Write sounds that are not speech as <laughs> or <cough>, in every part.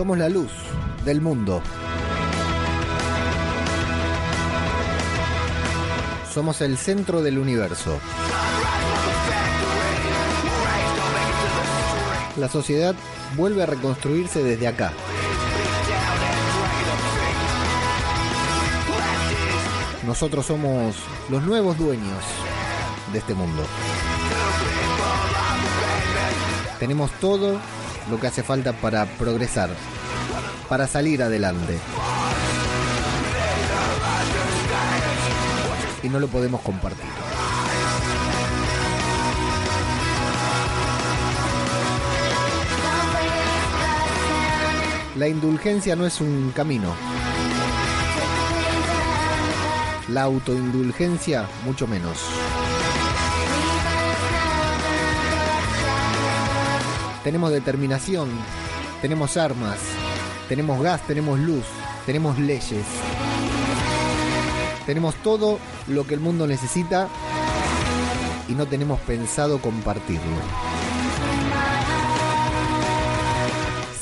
Somos la luz del mundo. Somos el centro del universo. La sociedad vuelve a reconstruirse desde acá. Nosotros somos los nuevos dueños de este mundo. Tenemos todo lo que hace falta para progresar, para salir adelante. Y no lo podemos compartir. La indulgencia no es un camino. La autoindulgencia mucho menos. Tenemos determinación, tenemos armas, tenemos gas, tenemos luz, tenemos leyes. Tenemos todo lo que el mundo necesita y no tenemos pensado compartirlo.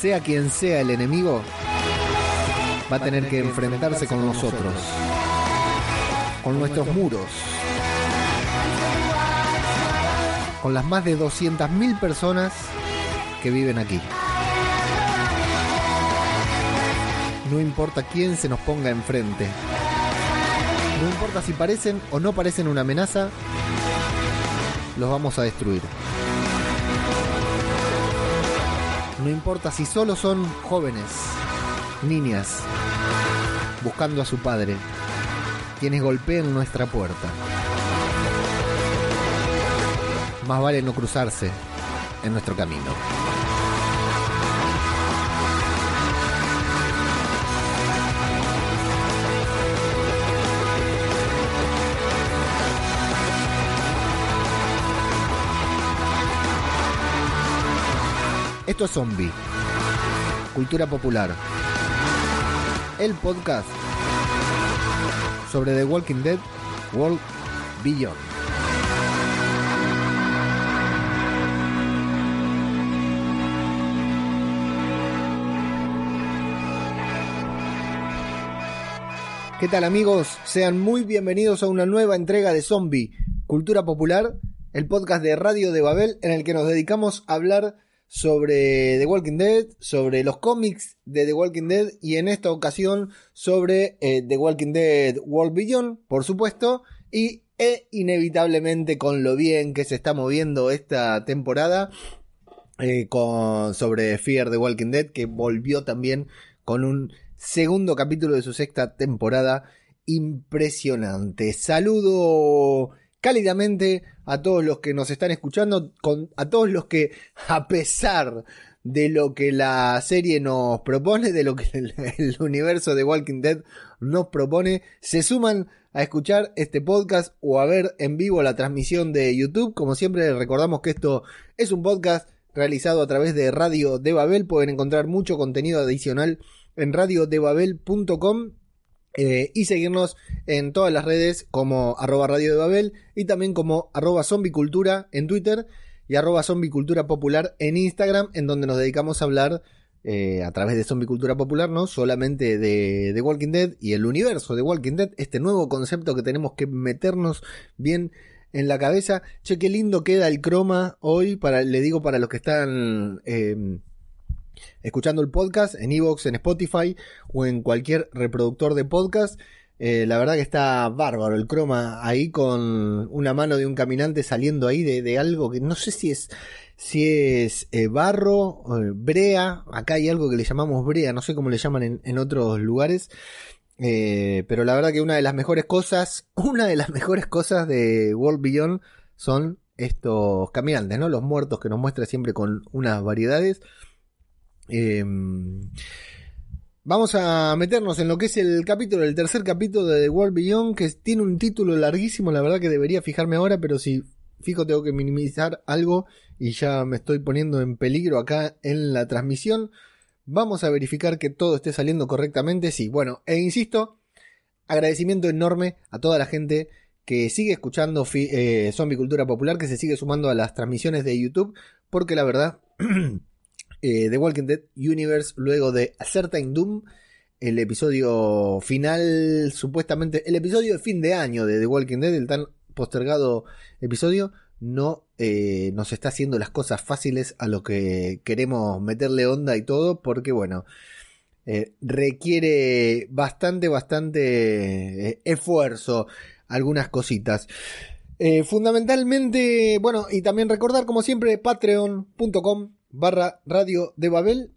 Sea quien sea el enemigo, va a tener que enfrentarse con nosotros, con nuestros muros, con las más de 200.000 personas que viven aquí. No importa quién se nos ponga enfrente. No importa si parecen o no parecen una amenaza, los vamos a destruir. No importa si solo son jóvenes, niñas, buscando a su padre, quienes golpeen nuestra puerta. Más vale no cruzarse en nuestro camino. Esto es Zombie. Cultura popular. El podcast sobre The Walking Dead World Beyond. ¿Qué tal amigos? Sean muy bienvenidos a una nueva entrega de Zombie, Cultura Popular, el podcast de Radio de Babel en el que nos dedicamos a hablar sobre The Walking Dead, sobre los cómics de The Walking Dead y en esta ocasión sobre eh, The Walking Dead World Beyond, por supuesto, y e inevitablemente con lo bien que se está moviendo esta temporada eh, con, sobre Fear The Walking Dead, que volvió también con un segundo capítulo de su sexta temporada impresionante. Saludo cálidamente a todos los que nos están escuchando, a todos los que, <laughs> a pesar de lo que la serie nos propone, de lo que el, universo de Walking Dead nos propone, se suman a escuchar este podcast o a ver en vivo la transmisión de YouTube. Como siempre, recordamos que esto es un podcast realizado a través de Radio de Babel. Pueden encontrar mucho contenido adicional en radiodebabel.com eh, y seguirnos en todas las redes como arroba radio de Babel y también como arroba zombicultura en Twitter y arroba zombicultura popular en Instagram, en donde nos dedicamos a hablar eh, a través de zombicultura popular, no solamente de, Walking Dead y el universo de Walking Dead, este nuevo concepto que tenemos que meternos bien en la cabeza. Che, qué lindo queda el croma hoy, para, le digo para los que están... Eh, escuchando el podcast en Evox, en Spotify o en cualquier reproductor de podcast. Eh, la verdad que está bárbaro el croma ahí con una mano de un caminante saliendo ahí de, algo que no sé si es si es eh, barro, brea, acá hay algo que le llamamos brea, no sé cómo le llaman en, en otros lugares, eh, pero la verdad que una de las mejores cosas, <laughs> una de las mejores cosas de World Beyond son estos caminantes, ¿no? Los muertos que nos muestra siempre con unas variedades. Eh, vamos a meternos en lo que es el capítulo, el tercer capítulo de The World Beyond, que tiene un título larguísimo, la verdad que debería fijarme ahora, pero si fijo tengo que minimizar algo y ya me estoy poniendo en peligro acá en la transmisión. Vamos a verificar que todo esté saliendo correctamente. Sí, bueno, e insisto, agradecimiento enorme a toda la gente que sigue escuchando eh, Zombie Cultura Popular, que se sigue sumando a las transmisiones de YouTube, porque la verdad <clears throat> The Walking Dead Universe luego de A Certain Doom, el episodio final, supuestamente, el episodio de fin de año de The Walking Dead, el tan postergado episodio, no eh, nos está haciendo las cosas fáciles a lo que queremos meterle onda y todo, porque bueno, eh, requiere bastante, bastante eh, esfuerzo algunas cositas. fundamentalmente, bueno, y también recordar como siempre patreon.com barra radio de Babel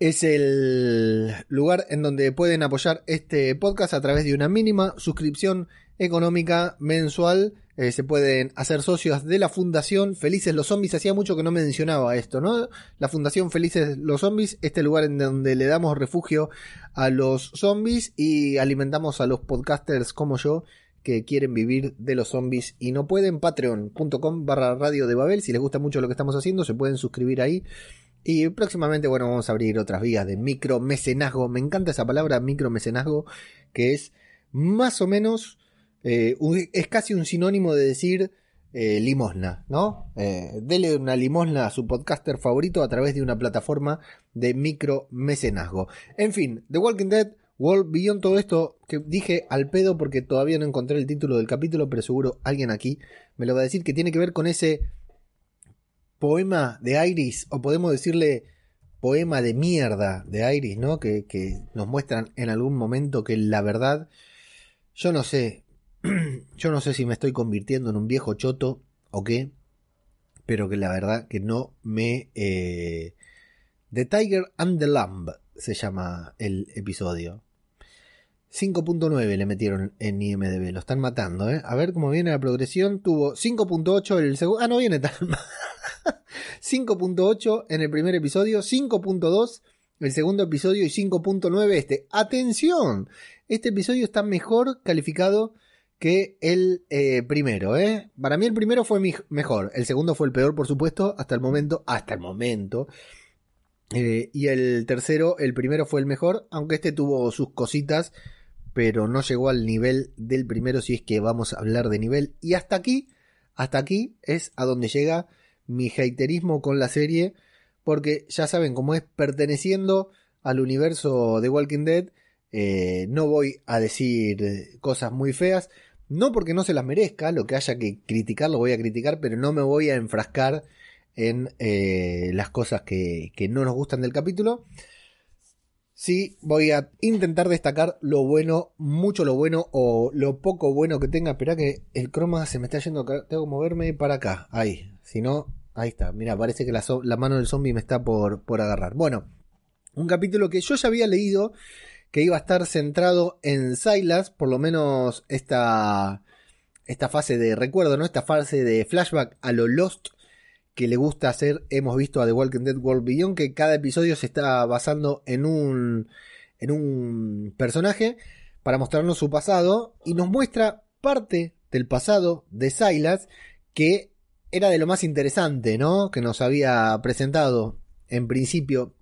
es el lugar en donde pueden apoyar este podcast a través de una mínima suscripción económica mensual. Eh, se pueden hacer socios de la Fundación Felices los Zombies. Hacía mucho que no mencionaba esto, ¿no? La Fundación Felices los Zombies, este lugar en donde le damos refugio a los zombies y alimentamos a los podcasters como yo que quieren vivir de los zombies y no pueden. Patreon.com barra radio de Babel. Si les gusta mucho lo que estamos haciendo, se pueden suscribir ahí. Y próximamente, bueno, vamos a abrir otras vías de micromecenazgo. Me encanta esa palabra, micromecenazgo, que es más o menos eh, es casi un sinónimo de decir eh, limosna, ¿no? Eh, dele una limosna a su podcaster favorito a través de una plataforma de micro mecenazgo. En fin, The Walking Dead, World Beyond, todo esto que dije al pedo porque todavía no encontré el título del capítulo, pero seguro alguien aquí me lo va a decir que tiene que ver con ese poema de Iris, o podemos decirle poema de mierda de Iris, ¿no? Que, nos muestran en algún momento que la verdad, yo no sé, <clears throat> yo no sé si me estoy convirtiendo en un viejo choto o qué, pero que la verdad que no me... Eh, the Tiger and the Lamb se llama el episodio. 5.9 le metieron en IMDB, lo están matando, ¿eh? A ver cómo viene la progresión. Tuvo 5.8 el segundo... Ah, no viene tan mal. <laughs> 5.8 en el primer episodio, 5.2 el segundo episodio y 5.9 este. ¡Atención! Este episodio está mejor calificado que el eh, primero, ¿eh? Para mí el primero fue mejor, el segundo fue el peor, por supuesto, hasta el momento, hasta el momento. Eh, y el tercero, el primero fue el mejor, aunque este tuvo sus cositas, pero no llegó al nivel del primero, si es que vamos a hablar de nivel. Y hasta aquí, hasta aquí es a donde llega mi haterismo con la serie, porque ya saben cómo es perteneciendo al universo de Walking Dead. Eh, no voy a decir cosas muy feas, no porque no se las merezca, lo que haya que criticar lo voy a criticar, pero no me voy a enfrascar en eh, las cosas que, no nos gustan del capítulo. Sí, voy a intentar destacar lo bueno, mucho lo bueno o lo poco bueno que tenga. Espera que el croma se me está yendo Tengo que moverme para acá. Ahí. Si no, ahí está. Mira, parece que la, mano del zombie me está por, por agarrar. Bueno, un capítulo que yo ya había leído que iba a estar centrado en Silas, por lo menos esta, esta fase de recuerdo, ¿no? Esta fase de flashback a lo Lost que le gusta hacer. Hemos visto a The Walking Dead World Beyond que cada episodio se está basando en un, en un personaje para mostrarnos su pasado y nos muestra parte del pasado de Silas que era de lo más interesante, ¿no? Que nos había presentado en principio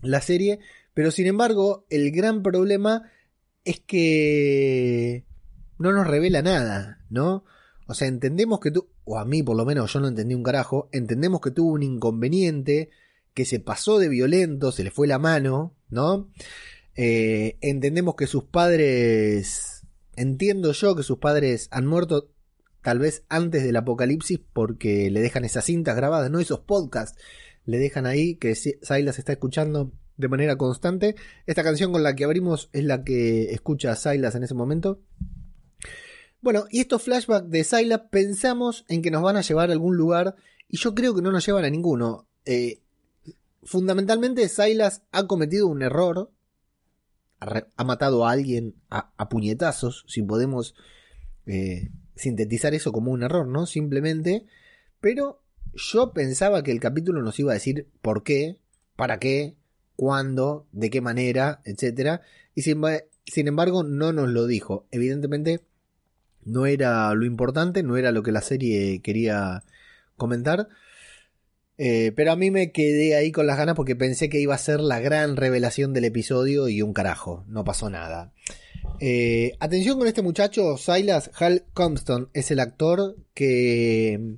la serie pero sin embargo, el gran problema es que no nos revela nada, ¿no? O sea, entendemos que tú, o a mí por lo menos yo no entendí un carajo, entendemos que tuvo un inconveniente, que se pasó de violento, se le fue la mano, ¿no? Eh, entendemos que sus padres, entiendo yo que sus padres han muerto tal vez antes del apocalipsis porque le dejan esas cintas grabadas, ¿no? Esos podcasts le dejan ahí que Silas está escuchando de manera constante. Esta canción con la que abrimos es la que escucha Silas en ese momento. Bueno, y estos flashbacks de Silas pensamos en que nos van a llevar a algún lugar y yo creo que no nos llevan a ninguno. Eh, fundamentalmente Silas ha cometido un error, ha, matado a alguien a, puñetazos, si podemos eh, sintetizar eso como un error, ¿no? Simplemente, pero yo pensaba que el capítulo nos iba a decir por qué, para qué, cuándo, de qué manera, etcétera, y sin, embargo no nos lo dijo. Evidentemente no era lo importante, no era lo que la serie quería comentar. Eh, pero a mí me quedé ahí con las ganas porque pensé que iba a ser la gran revelación del episodio y un carajo, no pasó nada. Eh, atención con este muchacho, Silas Hal Compton es el actor que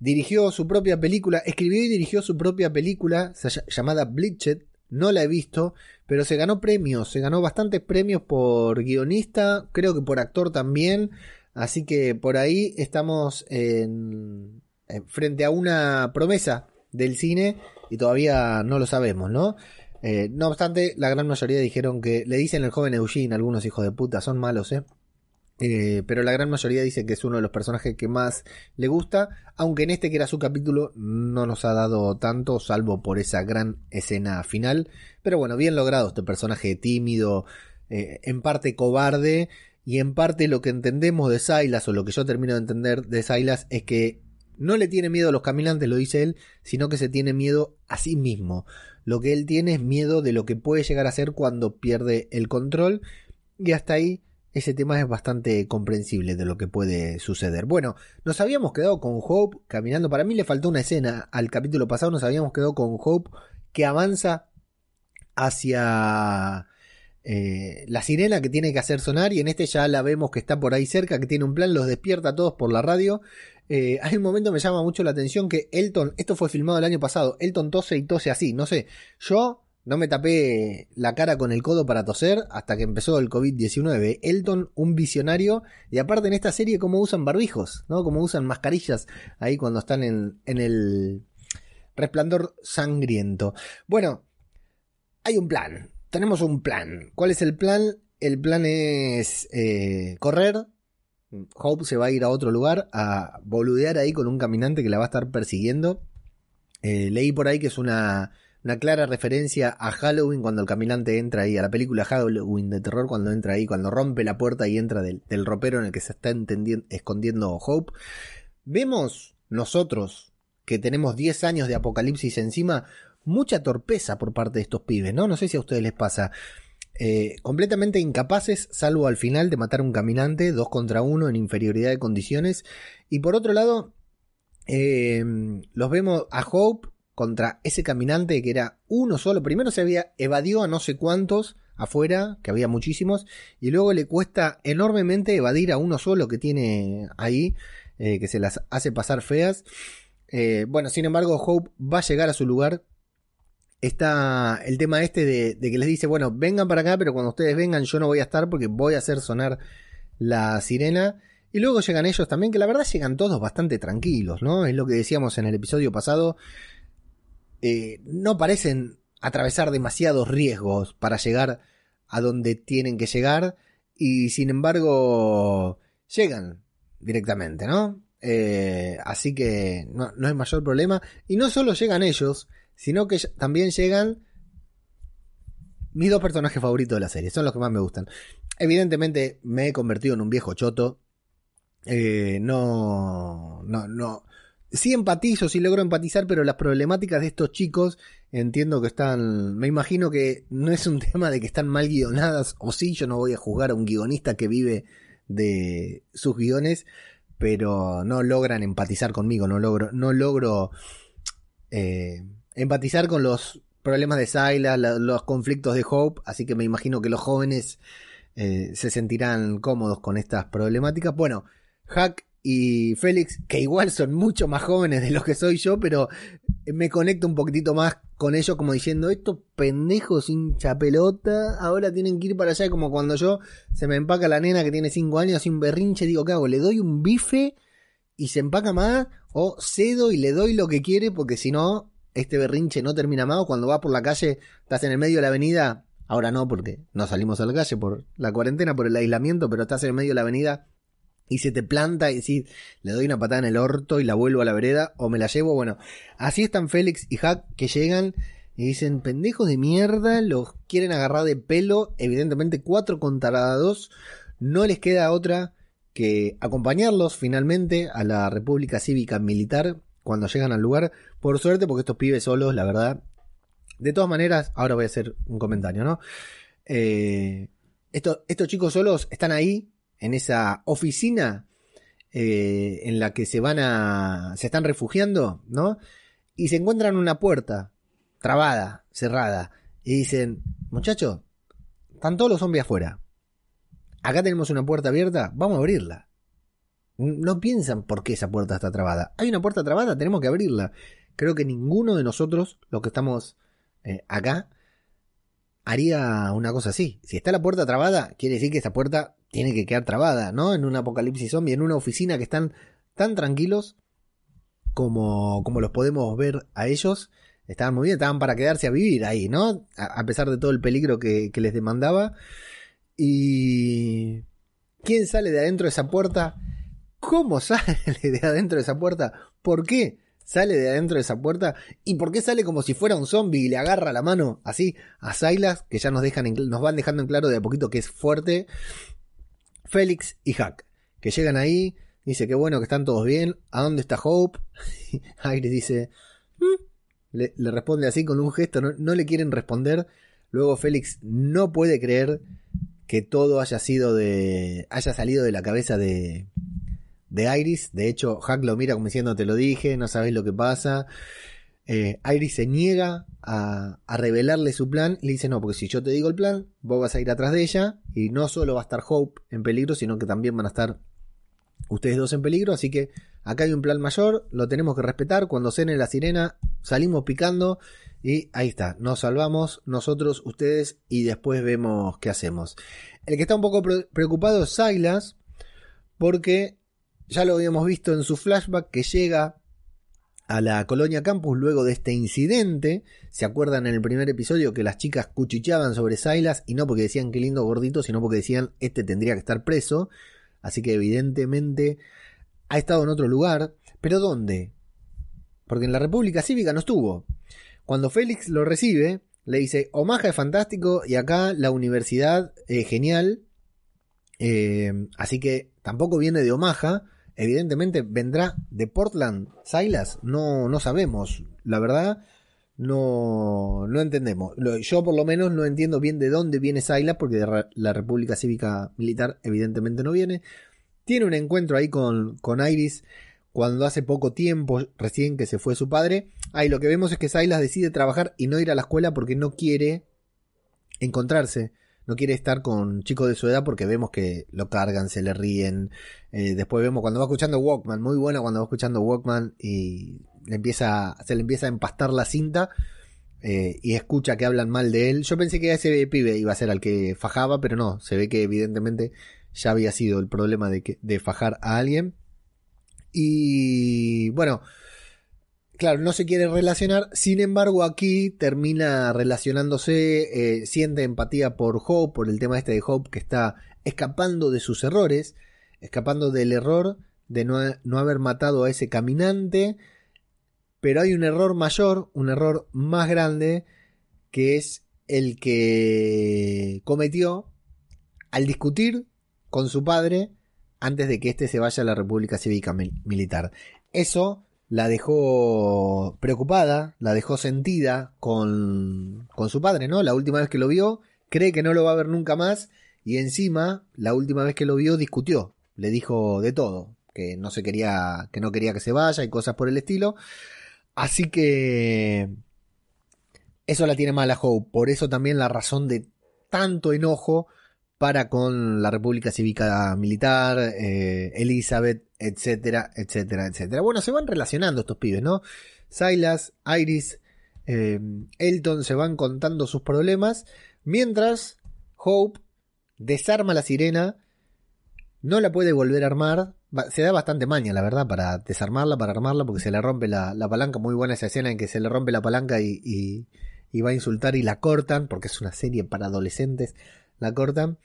dirigió su propia película, escribió y dirigió su propia película llamada Bleached. No la he visto, pero se ganó premios, se ganó bastantes premios por guionista, creo que por actor también. Así que por ahí estamos en, frente a una promesa del cine y todavía no lo sabemos, ¿no? Eh, no obstante, la gran mayoría dijeron que le dicen el joven Eugene, algunos hijos de puta, son malos, ¿eh? Eh, pero la gran mayoría dice que es uno de los personajes que más le gusta, aunque en este que era su capítulo no nos ha dado tanto, salvo por esa gran escena final. Pero bueno, bien logrado este personaje tímido, eh, en parte cobarde, y en parte lo que entendemos de Silas, o lo que yo termino de entender de Silas, es que no le tiene miedo a los caminantes, lo dice él, sino que se tiene miedo a sí mismo. Lo que él tiene es miedo de lo que puede llegar a ser cuando pierde el control, y hasta ahí ese tema es bastante comprensible de lo que puede suceder. Bueno, nos habíamos quedado con Hope caminando. Para mí le faltó una escena al capítulo pasado. Nos habíamos quedado con Hope que avanza hacia eh, la sirena que tiene que hacer sonar. Y en este ya la vemos que está por ahí cerca, que tiene un plan, los despierta a todos por la radio. Eh, hay un momento me llama mucho la atención que Elton, esto fue filmado el año pasado, Elton tose y tose así. No sé, yo no me tapé la cara con el codo para toser hasta que empezó el COVID-19. Elton, un visionario. Y aparte en esta serie, cómo usan barbijos, ¿no? Cómo usan mascarillas ahí cuando están en, el resplandor sangriento. Bueno, hay un plan. Tenemos un plan. ¿Cuál es el plan? El plan es eh, correr. Hope se va a ir a otro lugar a boludear ahí con un caminante que la va a estar persiguiendo. Eh, leí por ahí que es una una clara referencia a Halloween cuando el caminante entra ahí, a la película Halloween de terror cuando entra ahí, cuando rompe la puerta y entra del, ropero en el que se está escondiendo Hope. Vemos nosotros, que tenemos 10 años de apocalipsis encima, mucha torpeza por parte de estos pibes, ¿no? No sé si a ustedes les pasa. Eh, completamente incapaces, salvo al final de matar a un caminante, dos contra uno en inferioridad de condiciones. Y por otro lado, eh, los vemos a Hope contra ese caminante que era uno solo. Primero se había evadió a no sé cuántos afuera, que había muchísimos, y luego le cuesta enormemente evadir a uno solo que tiene ahí, eh, que se las hace pasar feas. Eh, bueno, sin embargo, Hope va a llegar a su lugar. Está el tema este de, de, que les dice, bueno, vengan para acá, pero cuando ustedes vengan yo no voy a estar porque voy a hacer sonar la sirena. Y luego llegan ellos también, que la verdad llegan todos bastante tranquilos, ¿no? Es lo que decíamos en el episodio pasado. Eh, no parecen atravesar demasiados riesgos para llegar a donde tienen que llegar y sin embargo llegan directamente, ¿no? Eh, así que no, no hay mayor problema. Y no solo llegan ellos, sino que también llegan mis dos personajes favoritos de la serie. Son los que más me gustan. Evidentemente me he convertido en un viejo choto. Eh, no, no, no, sí empatizo, sí logro empatizar, pero las problemáticas de estos chicos entiendo que están, me imagino que no es un <laughs> tema de que están mal guionadas, o sí, yo no voy a juzgar a un guionista que vive de sus guiones, pero no logran empatizar conmigo, no logro, no logro eh, empatizar con los problemas de Silas, los conflictos de Hope, así que me imagino que los jóvenes eh, se sentirán cómodos con estas problemáticas. Bueno, Hack y Félix, que igual son mucho más jóvenes de los que soy yo, pero me conecto un poquitito más con ellos como diciendo, estos pendejos hincha pelota, ahora tienen que ir para allá, como cuando yo se me empaca la nena que tiene 5 años y un berrinche, digo, ¿qué hago? ¿Le doy un bife y se empaca más? ¿O cedo y le doy lo que quiere? Porque si no, este berrinche no termina más, cuando vas por la calle, estás en el medio de la avenida, ahora no, porque no salimos a la calle por la cuarentena, por el aislamiento, pero estás en el medio de la avenida y se te planta y decís, le doy una patada en el orto y la vuelvo a la vereda o me la llevo. Bueno, así están Félix y Hack que llegan y dicen, pendejos de mierda, los quieren agarrar de pelo. Evidentemente, cuatro contra dos. No les queda otra que acompañarlos finalmente a la República Cívica Militar cuando llegan al lugar. Por suerte, porque estos pibes solos, la verdad. De todas maneras, ahora voy a hacer un comentario, ¿no? Eh, estos, estos chicos solos están ahí en esa oficina eh, en la que se van a. se están refugiando, ¿no? Y se encuentran una puerta trabada, cerrada. Y dicen, muchachos, están todos los zombies afuera. Acá tenemos una puerta abierta, vamos a abrirla. No piensan por qué esa puerta está trabada. Hay una puerta trabada, tenemos que abrirla. Creo que ninguno de nosotros, los que estamos eh, acá, haría una cosa así. Si está la puerta trabada, quiere decir que esa puerta tiene que quedar trabada, ¿no? En un apocalipsis zombie, en una oficina que están tan tranquilos como, como los podemos ver a ellos. Estaban muy bien, estaban para quedarse a vivir ahí, ¿no? A, pesar de todo el peligro que, que les demandaba. Y... ¿Quién sale de adentro de esa puerta? ¿Cómo <laughs> sale de adentro de esa puerta? ¿Por qué sale de adentro de esa puerta? ¿Y por qué sale como si fuera un zombie y le agarra la mano así a Silas? Que ya nos, nos van dejando en claro de a poquito que es fuerte. Félix y Hack, que llegan ahí, dice que bueno, que están todos bien. ¿A dónde está Hope? <laughs> Iris dice... Mm". Le, responde así con un gesto, no, no le quieren responder. Luego Félix no puede creer que todo haya sido de. haya salido de la cabeza de, de Iris. De hecho, Hack lo mira como diciendo, te lo dije, no sabes lo que pasa. Eh, Iris se niega a, revelarle su plan. Le dice, no, porque si yo te digo el plan, vos vas a ir atrás de ella. Y no solo va a estar Hope en peligro, sino que también van a estar ustedes dos en peligro. Así que acá hay un plan mayor, lo tenemos que respetar. Cuando cene la sirena, salimos picando. Y ahí está, nos salvamos nosotros, ustedes, y después vemos qué hacemos. El que está un poco preocupado es Silas, porque ya lo habíamos visto en su flashback que llega a la colonia campus luego de este incidente. ¿Se acuerdan en el primer episodio que las chicas cuchicheaban sobre Silas? Y no porque decían que lindo gordito, sino porque decían este tendría que estar preso. Así que evidentemente ha estado en otro lugar. ¿Pero dónde? Porque en la República Cívica no estuvo. Cuando Félix lo recibe, le dice, Omaha es fantástico y acá la universidad es genial. Eh, así que tampoco viene de Omaha evidentemente vendrá de Portland, Silas, no, no sabemos, la verdad, no, no entendemos. Yo por lo menos no entiendo bien de dónde viene Silas, porque de la República Cívica Militar evidentemente no viene. Tiene un encuentro ahí con, con Iris cuando hace poco tiempo, recién que se fue su padre. Ahí lo que vemos es que Silas decide trabajar y no ir a la escuela porque no quiere encontrarse no quiere estar con chicos de su edad porque vemos que lo cargan, se le ríen. Eh, después vemos cuando va escuchando Walkman, muy bueno cuando va escuchando Walkman y le empieza, se le empieza a empastar la cinta eh, y escucha que hablan mal de él. Yo pensé que ese pibe iba a ser al que fajaba, pero no, se ve que evidentemente ya había sido el problema de, que, de fajar a alguien. Y bueno, Claro, no se quiere relacionar, sin embargo aquí termina relacionándose, eh, siente empatía por Hope, por el tema este de Hope que está escapando de sus errores, escapando del error de no, no haber matado a ese caminante, pero hay un error mayor, un error más grande, que es el que cometió al discutir con su padre antes de que éste se vaya a la República Cívica Militar. Eso la dejó preocupada, la dejó sentida con, con su padre, ¿no? La última vez que lo vio, cree que no lo va a ver nunca más y encima, la última vez que lo vio, discutió, le dijo de todo, que no se quería, que no quería que se vaya y cosas por el estilo. Así que eso la tiene mala Hope, por eso también la razón de tanto enojo para con la República Cívica Militar, eh, Elizabeth, etcétera, etcétera, etcétera. Bueno, se van relacionando estos pibes, ¿no? Silas, Iris, eh, Elton se van contando sus problemas, mientras Hope desarma la sirena, no la puede volver a armar, se da bastante maña, la verdad, para desarmarla, para armarla, porque se le rompe la, palanca, muy buena esa escena en que se le rompe la palanca y, y va a insultar y la cortan, porque es una serie para adolescentes la cortan.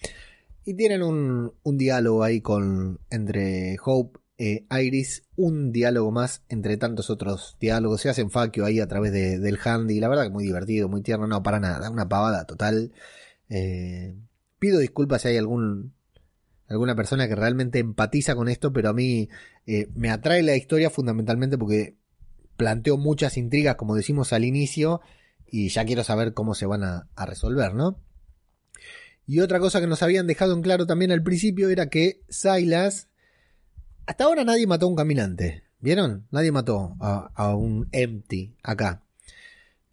Y tienen un, un diálogo ahí con entre Hope e Iris, un diálogo más entre tantos otros diálogos. Se hacen faquio ahí a través de, del handy. La verdad que muy divertido, muy tierno. No, para nada, una pavada total. Eh, pido disculpas si hay alguna persona que realmente empatiza con esto, pero a mí eh, me atrae la historia fundamentalmente porque planteo muchas intrigas, como decimos al inicio, y ya quiero saber cómo se van a, a resolver, ¿no? Y otra cosa que nos habían dejado en claro también al principio era que Silas. Hasta ahora nadie mató a un caminante. ¿Vieron? Nadie mató a, un empty acá.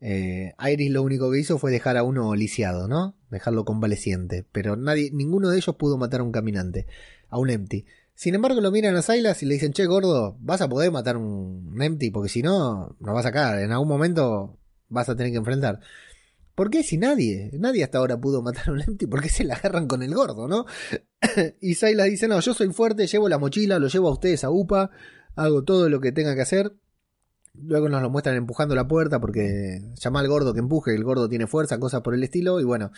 Eh, Iris lo único que hizo fue dejar a uno lisiado, ¿no? Dejarlo convaleciente. Pero nadie, ninguno de ellos pudo matar a un caminante, a un empty. Sin embargo, lo miran a Silas y le dicen, che, gordo, vas a poder matar un empty, porque si no, nos vas a caer. En algún momento vas a tener que enfrentar. ¿Por qué si nadie? Nadie hasta ahora pudo matar a un empty. ¿Por qué se la agarran con el gordo, no? <coughs> y Silas dice, no, yo soy fuerte, llevo la mochila, lo llevo a ustedes a UPA, hago todo lo que tenga que hacer. Luego nos lo muestran empujando la puerta porque llama al gordo que empuje, el gordo tiene fuerza, cosas por el estilo. Y bueno,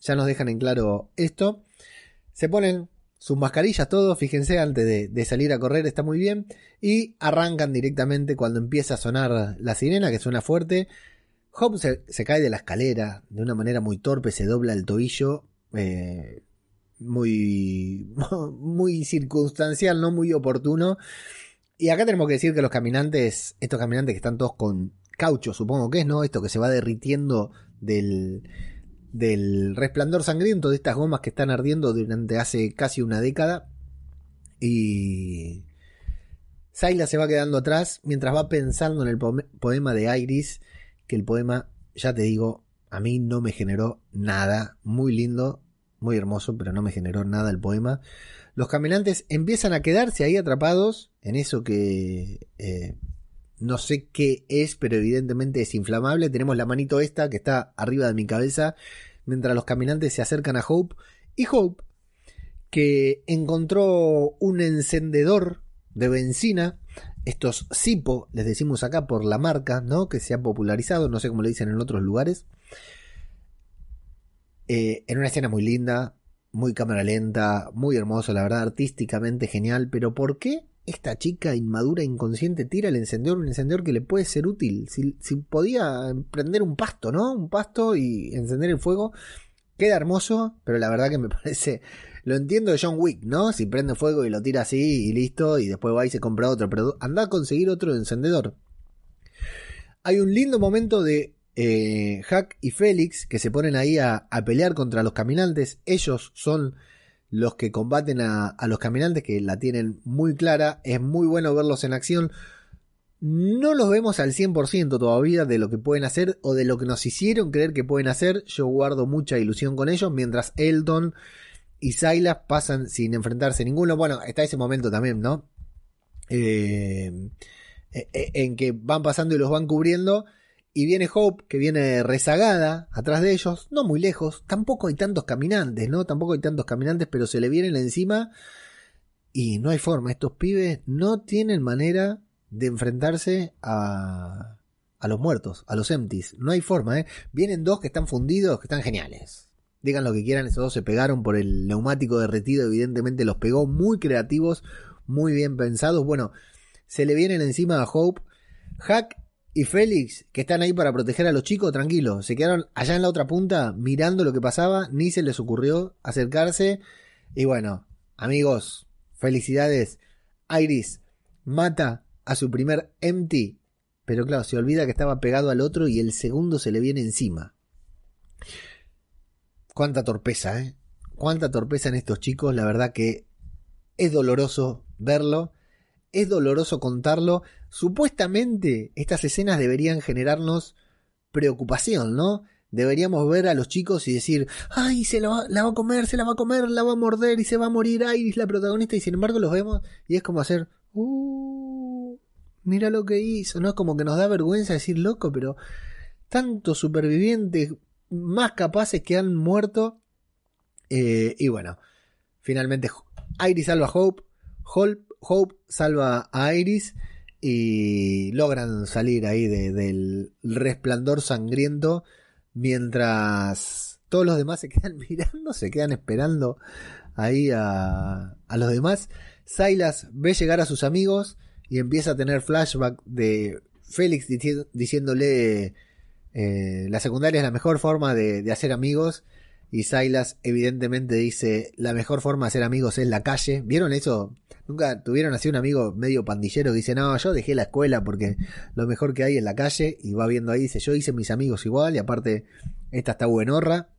ya nos dejan en claro esto. Se ponen sus mascarillas, todo, fíjense, antes de, salir a correr está muy bien. Y arrancan directamente cuando empieza a sonar la sirena, que suena fuerte. Hope se, cae de la escalera de una manera muy torpe, se dobla el tobillo. Eh, muy, <laughs> muy circunstancial, no muy oportuno. Y acá tenemos que decir que los caminantes, estos caminantes que están todos con caucho, supongo que es, ¿no? Esto que se va derritiendo del, del resplandor sangriento de estas gomas que están ardiendo durante hace casi una década. Y Sayla se va quedando atrás mientras va pensando en el poema de Iris, que el poema, ya te digo, a mí no me generó nada. Muy lindo, muy hermoso, pero no me generó nada el poema. Los caminantes empiezan a quedarse ahí atrapados en eso que eh, no sé qué es, pero evidentemente es inflamable. Tenemos la manito esta que está arriba de mi cabeza mientras los caminantes se acercan a Hope. Y Hope, que encontró un encendedor de benzina, estos Sipo, les decimos acá por la marca, ¿no? Que se ha popularizado, no sé cómo le dicen en otros lugares. Eh, en una escena muy linda, muy cámara lenta, muy hermoso, la verdad, artísticamente genial, pero ¿por qué esta chica inmadura, inconsciente, tira el encendedor, un encendedor que le puede ser útil. Si, podía prender un pasto, ¿no? Un pasto y encender el fuego, queda hermoso, pero la verdad que me <laughs> parece... Lo entiendo de John Wick, ¿no? Si prende fuego y lo tira así y listo, y después va y se compra otro, pero anda a conseguir otro encendedor. Hay un lindo momento de eh, Hack y Félix que se ponen ahí a pelear contra los caminantes. Ellos son los que combaten a, los caminantes, que la tienen muy clara. Es muy bueno verlos en acción. No los vemos al 100% todavía de lo que pueden hacer o de lo que nos hicieron creer que pueden hacer. Yo guardo mucha ilusión con ellos, mientras Elton y Silas pasan sin enfrentarse ninguno. Bueno, está ese momento también, ¿no? Eh, eh, eh, en que van pasando y los van cubriendo y viene Hope, que viene rezagada atrás de ellos, no muy lejos. Tampoco hay tantos caminantes, ¿no? Tampoco hay tantos caminantes, pero se le vienen encima. Y no hay forma. Estos pibes no tienen manera de enfrentarse a, a los muertos, a los empties. No hay forma, ¿eh? Vienen dos que están fundidos, que están geniales. Digan lo que quieran, esos dos se pegaron por el neumático derretido, evidentemente los pegó, muy creativos, muy bien pensados. Bueno, se le vienen encima a Hope. Hack y Félix, que están ahí para proteger a los chicos, tranquilos, se quedaron allá en la otra punta mirando lo que pasaba, ni se les ocurrió acercarse. Y bueno, amigos, felicidades. Iris mata a su primer empty, pero claro, se olvida que estaba pegado al otro y el segundo se le viene encima. Cuánta torpeza, ¿eh? Cuánta torpeza en estos chicos, la verdad que es doloroso verlo es doloroso contarlo. Supuestamente estas escenas deberían generarnos preocupación, ¿no? Deberíamos ver a los chicos y decir, ay, se la va, a comer, se la va a comer, la va a morder y se va a morir Iris, la protagonista, y sin embargo los vemos y es como hacer, uh, mira lo que hizo, ¿no? Es como que nos da vergüenza decir loco, pero tantos supervivientes más capaces que han muerto. Eh, y bueno, finalmente Iris salva a Hope, Hope Hope salva a Iris y logran salir ahí del resplandor sangriento mientras todos los demás se quedan <laughs> mirando, se quedan esperando ahí a, a los demás. Silas ve llegar a sus amigos y empieza a tener flashback de Félix diciéndole eh, la secundaria es la mejor forma de, de hacer amigos y Silas evidentemente dice, la mejor forma de hacer amigos es la calle. ¿Vieron eso? Nunca tuvieron así un amigo medio pandillero dice, no, yo dejé la escuela porque lo mejor que hay es la calle. Y va viendo ahí, dice, yo hice mis amigos igual y aparte esta está buenorra.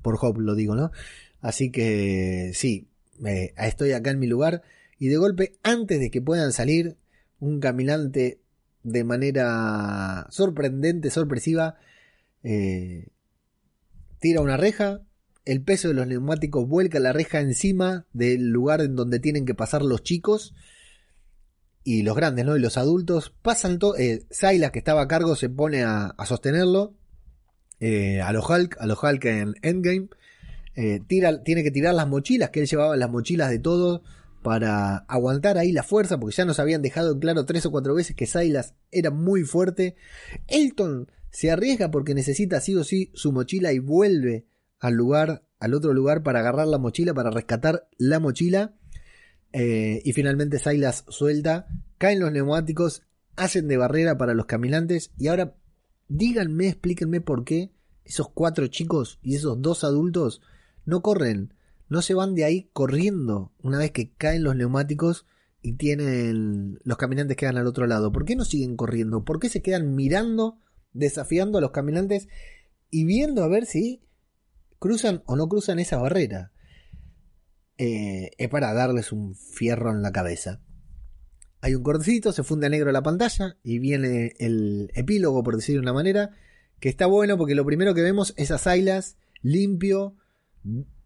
Por Hope lo digo, ¿no? Así que sí, estoy acá en mi lugar. Y de golpe, antes de que puedan salir, un caminante de manera sorprendente, sorpresiva, eh, tira una reja, el peso de los neumáticos vuelca la reja encima del lugar en donde tienen que pasar los chicos y los grandes, ¿no? Y los adultos pasan todo. Eh, que estaba a cargo, se pone a, sostenerlo. Eh, a los Hulk, a los Hulk en Endgame. Eh, tira, tiene que tirar las mochilas, que él llevaba las mochilas de todos para aguantar ahí la fuerza, porque ya nos habían dejado en claro tres o cuatro veces que Silas era muy fuerte. Elton se arriesga porque necesita sí o sí su mochila y vuelve al lugar, al otro lugar para agarrar la mochila, para rescatar la mochila. Eh, y finalmente Silas suelta, caen los neumáticos, hacen de barrera para los caminantes. Y ahora díganme, explíquenme por qué esos cuatro chicos y esos dos adultos no corren, no se van de ahí corriendo una vez que caen los neumáticos y tienen los caminantes quedan al otro lado. ¿Por qué no siguen corriendo? ¿Por qué se quedan mirando, desafiando a los caminantes y viendo a ver si cruzan o no cruzan esa barrera? Eh, es para darles un fierro en la cabeza. Hay un cortecito, se funde a negro la pantalla y viene el epílogo, por decir de una manera, que está bueno porque lo primero que vemos es a Silas limpio,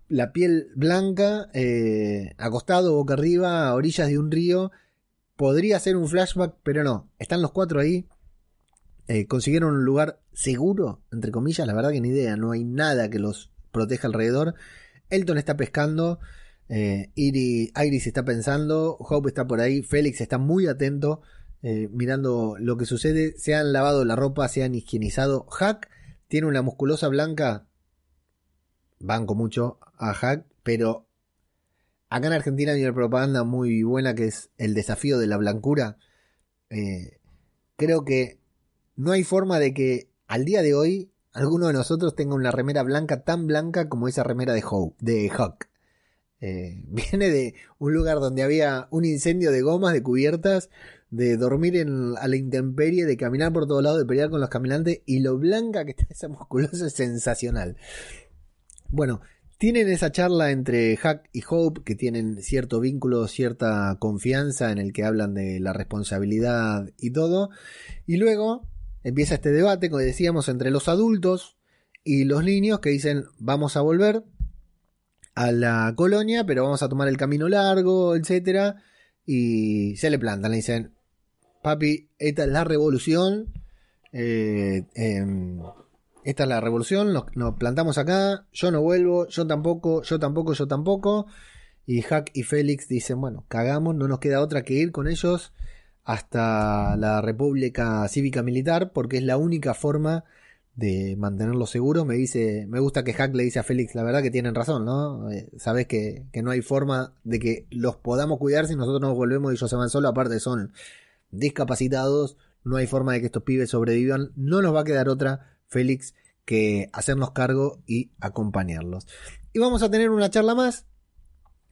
la piel blanca, eh, acostado boca arriba, a orillas de un río. Podría ser un flashback, pero no. Están los cuatro ahí. Eh, consiguieron un lugar seguro, entre comillas. La verdad que ni idea. No hay nada que los proteja alrededor. Elton está pescando. Eh, Iris, está pensando, Hope está por ahí, Félix está muy atento, eh, mirando lo que sucede. Se han lavado la ropa, se han higienizado. Hack tiene una musculosa blanca. Banco mucho a Hack, pero acá en Argentina hay una propaganda muy buena que es el desafío de la blancura. Eh, creo que no hay forma de que al día de hoy alguno de nosotros tenga una remera blanca tan blanca como esa remera de, Hope, de Huck. Eh, <laughs> viene de un lugar donde había un incendio de gomas, de cubiertas, de dormir en, a la intemperie, de caminar por todos lados, de pelear con los caminantes, y lo blanca que está esa musculosa es sensacional. Bueno, tienen esa charla entre Hack y Hope, que tienen cierto vínculo, cierta confianza en el que hablan de la responsabilidad y todo, y luego empieza este debate, como decíamos, entre los adultos y los niños que dicen vamos a volver, a la colonia, pero vamos a tomar el camino largo, etcétera. Y se le plantan, le dicen, papi, esta es la revolución. Eh, em, esta es la revolución, nos, plantamos acá, yo no vuelvo, yo tampoco, yo tampoco, yo tampoco. Y Hack y Félix dicen, bueno, cagamos, no nos queda otra que ir con ellos hasta la República Cívica Militar, porque es la única forma de mantenerlo seguro. Me dice, me gusta que Hack le dice a Félix, la verdad que tienen razón, ¿no? Eh, sabes que, que, no hay forma de que los podamos cuidar si nosotros nos volvemos y ellos se van solos, aparte son discapacitados, no hay forma de que estos pibes sobrevivan, no nos va a quedar otra, Félix, que hacernos cargo y acompañarlos. Y vamos a tener una charla más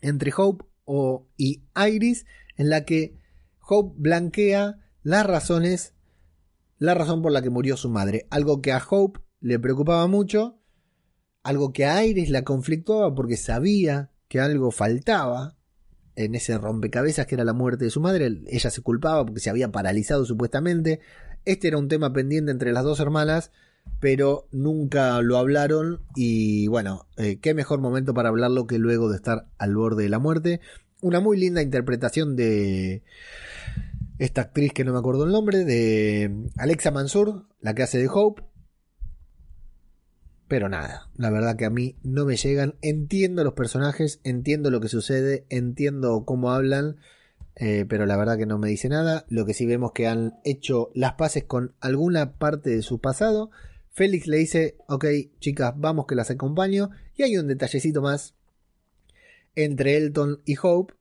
entre Hope o, y Iris, en la que Hope blanquea las razones la razón por la que murió su madre, algo que a Hope le preocupaba mucho, algo que a Iris la conflictuaba porque sabía que algo faltaba en ese rompecabezas que era la muerte de su madre, ella se culpaba porque se había paralizado supuestamente, este era un tema pendiente entre las dos hermanas, pero nunca lo hablaron y bueno, eh, qué mejor momento para hablarlo que luego de estar al borde de la muerte. Una muy linda interpretación de esta actriz que no me acuerdo el nombre, de Alexa Mansur, la que hace de Hope. Pero nada, la verdad que a mí no me llegan. Entiendo los personajes, entiendo lo que sucede, entiendo cómo hablan, eh, pero la verdad que no me dice nada. Lo que sí vemos que han hecho las paces con alguna parte de su pasado. Félix le dice, ok chicas, vamos que las acompaño. Y hay un detallecito más entre Elton y Hope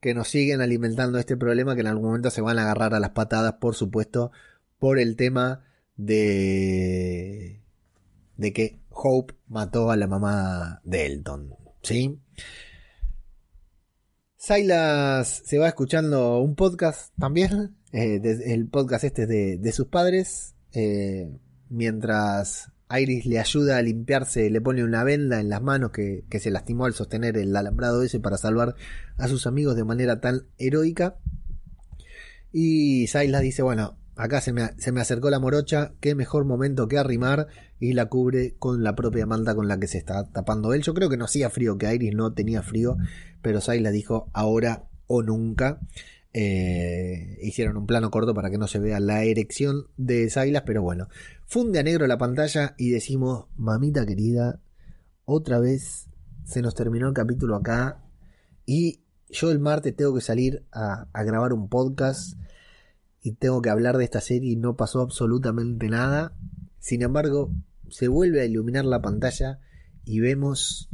que nos siguen alimentando este problema que en algún momento se van a agarrar a las patadas, por supuesto, por el tema de de que Hope mató a la mamá de Elton, ¿sí? Silas se va escuchando un podcast también, eh, el podcast este de, de sus padres, eh, mientras Iris le ayuda a limpiarse, le pone una venda en las manos que, se lastimó al sostener el alambrado ese para salvar a sus amigos de manera tan heroica. Y Silas dice, bueno, acá se me, se me acercó la morocha, qué mejor momento que arrimar y la cubre con la propia manta con la que se está tapando él. Yo creo que no hacía frío, que Iris no tenía frío, pero la dijo ahora o nunca. Eh, hicieron un plano corto para que no se vea la erección de Silas, pero bueno, funde a negro la pantalla y decimos, mamita querida, otra vez se nos terminó el capítulo acá y yo el martes tengo que salir a, grabar un podcast y tengo que hablar de esta serie y no pasó absolutamente nada. Sin embargo, se vuelve a iluminar la pantalla y vemos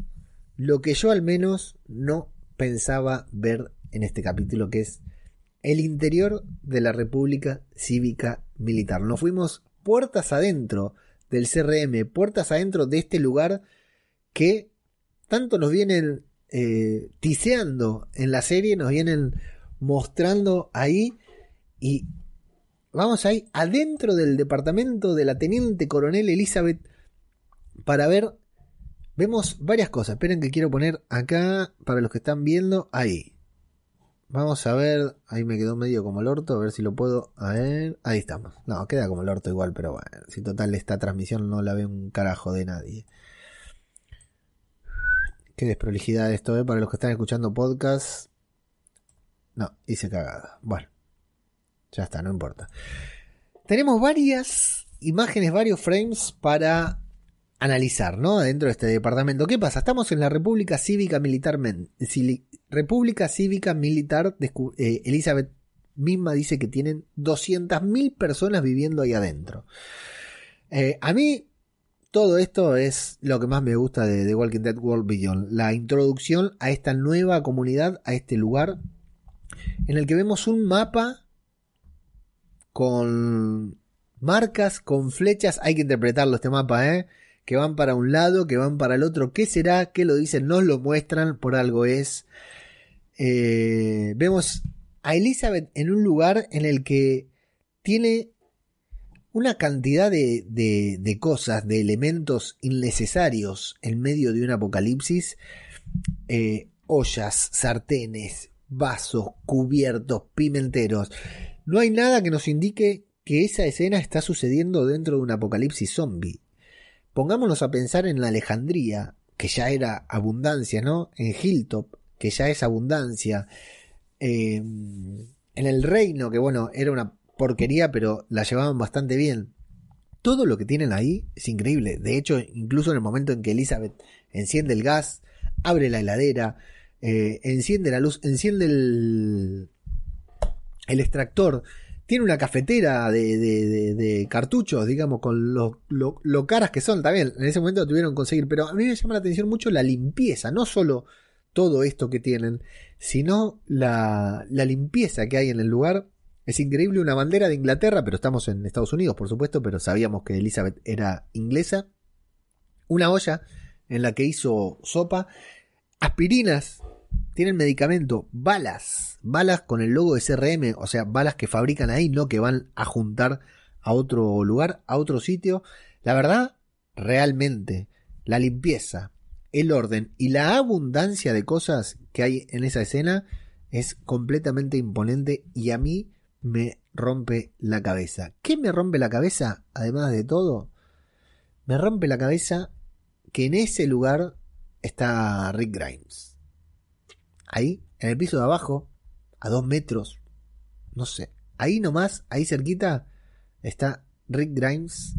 lo que yo al menos no pensaba ver en este capítulo, que es el interior de la República Cívica Militar. Nos fuimos puertas adentro del CRM, puertas adentro de este lugar que tanto nos vienen eh, tiseando en la serie, nos vienen mostrando ahí y vamos ahí adentro del departamento de la teniente coronel Elizabeth para ver, vemos varias cosas, esperen que quiero poner acá para los que están viendo, ahí. Vamos a ver, ahí me quedó medio como el orto, a ver si lo puedo, a ver, ahí estamos. No, queda como el orto igual, pero bueno, si total esta transmisión no la ve un carajo de nadie. Qué desprolijidad esto, ¿eh? Para los que están escuchando podcast. No, hice cagada. Bueno, ya está, no importa. Tenemos varias imágenes, varios frames para analizar, ¿no? Dentro de este departamento. ¿Qué pasa? Estamos en la República Cívica Militar. República Cívica Militar. Eh, Elizabeth misma dice que tienen 200.000 personas viviendo ahí adentro. Eh, a mí todo esto es lo que más me gusta de The Walking Dead World Beyond. La introducción a esta nueva comunidad, a este lugar, en el que vemos un mapa con marcas, con flechas. Hay que interpretarlo este mapa, ¿eh? Que van para un lado, que van para el otro. ¿Qué será? ¿Qué lo dicen? Nos lo muestran, por algo es. Eh, vemos a Elizabeth en un lugar en el que tiene una cantidad de, cosas, de elementos innecesarios en medio de un apocalipsis, eh, ollas, sartenes, vasos, cubiertos, pimenteros. No hay nada que nos indique que esa escena está sucediendo dentro de un apocalipsis zombie. Pongámonos a pensar en la Alejandría, que ya era abundancia, ¿no? En Hilltop, que ya es abundancia. Eh, en el reino, que bueno, era una porquería, pero la llevaban bastante bien. Todo lo que tienen ahí es increíble. De hecho, incluso en el momento en que Elizabeth enciende el gas, abre la heladera, eh, enciende la luz, enciende el, el extractor, tiene una cafetera de, de, cartuchos, digamos, con lo, lo, caras que son también. En ese momento tuvieron que conseguir. Pero a mí me llama la atención mucho la limpieza, no solo todo esto que tienen, sino la, la limpieza que hay en el lugar es increíble una bandera de Inglaterra, pero estamos en Estados Unidos, por supuesto, pero sabíamos que Elizabeth era inglesa. Una olla en la que hizo sopa. Aspirinas. Tienen medicamento. Balas. Balas con el logo de CRM. O sea, balas que fabrican ahí, no que van a juntar a otro lugar, a otro sitio. La verdad, realmente, la limpieza, el orden y la abundancia de cosas que hay en esa escena es completamente imponente y a mí me rompe la cabeza. ¿Qué me rompe la cabeza? Además de todo, me rompe la cabeza que en ese lugar está Rick Grimes. Ahí, en el piso de abajo, a dos metros, no sé, ahí nomás, ahí cerquita, está Rick Grimes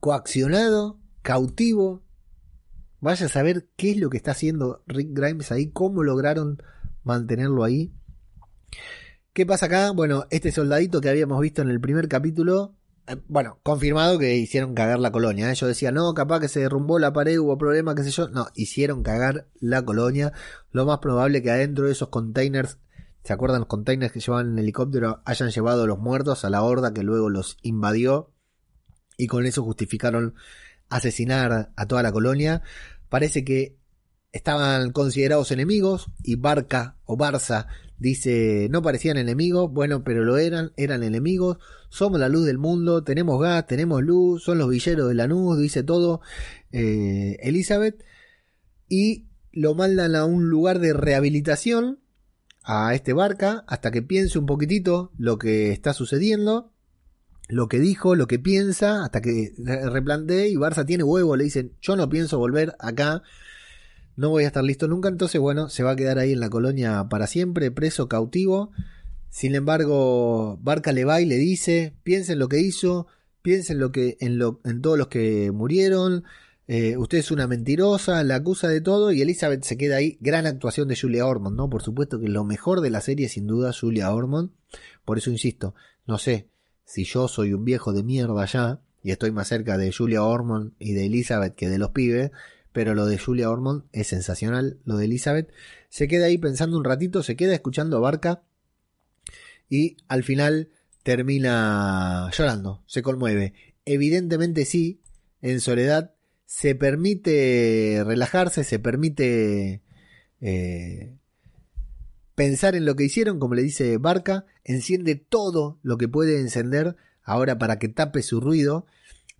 coaccionado, cautivo. Vaya a saber qué es lo que está haciendo Rick Grimes ahí, cómo lograron mantenerlo ahí. ¿Qué pasa acá? Bueno, este soldadito que habíamos visto en el primer capítulo, bueno, confirmado que hicieron cagar la colonia. ¿eh? Yo decía, no, capaz que se derrumbó la pared, hubo problema, qué sé yo. No, hicieron cagar la colonia. Lo más probable que adentro de esos containers, ¿se acuerdan los containers que llevaban en helicóptero? Hayan llevado los muertos a la horda que luego los invadió. Y con eso justificaron asesinar a toda la colonia. Parece que estaban considerados enemigos y Barca o Barça dice no parecían enemigos, bueno, pero lo eran, eran enemigos, somos la luz del mundo, tenemos gas, tenemos luz, son los villeros de la luz, dice todo eh, Elizabeth y lo mandan a un lugar de rehabilitación a este barca hasta que piense un poquitito lo que está sucediendo, lo que dijo, lo que piensa, hasta que replantee y Barça tiene huevo, le dicen, yo no pienso volver acá, no voy a estar listo nunca, entonces bueno, se va a quedar ahí en la colonia para siempre, preso, cautivo. Sin embargo, Barca le va y le dice, piensen lo que hizo, piensen lo que, en, lo, en todos los que murieron, eh, usted es una mentirosa, la acusa de todo y Elizabeth se queda ahí. Gran actuación de Julia Ormond, ¿no? Por supuesto que lo mejor de la serie sin duda Julia Ormond. Por eso insisto, no sé si yo soy un viejo de mierda ya y estoy más cerca de Julia Ormond y de Elizabeth que de los pibes, pero lo de Julia Ormond es sensacional, lo de Elizabeth. Se queda ahí pensando un ratito, se queda escuchando a Barca y al final termina llorando, se conmueve. Evidentemente sí, en soledad se permite relajarse, se permite eh, pensar en lo que hicieron, como le dice Barca, enciende todo lo que puede encender ahora para que tape su ruido.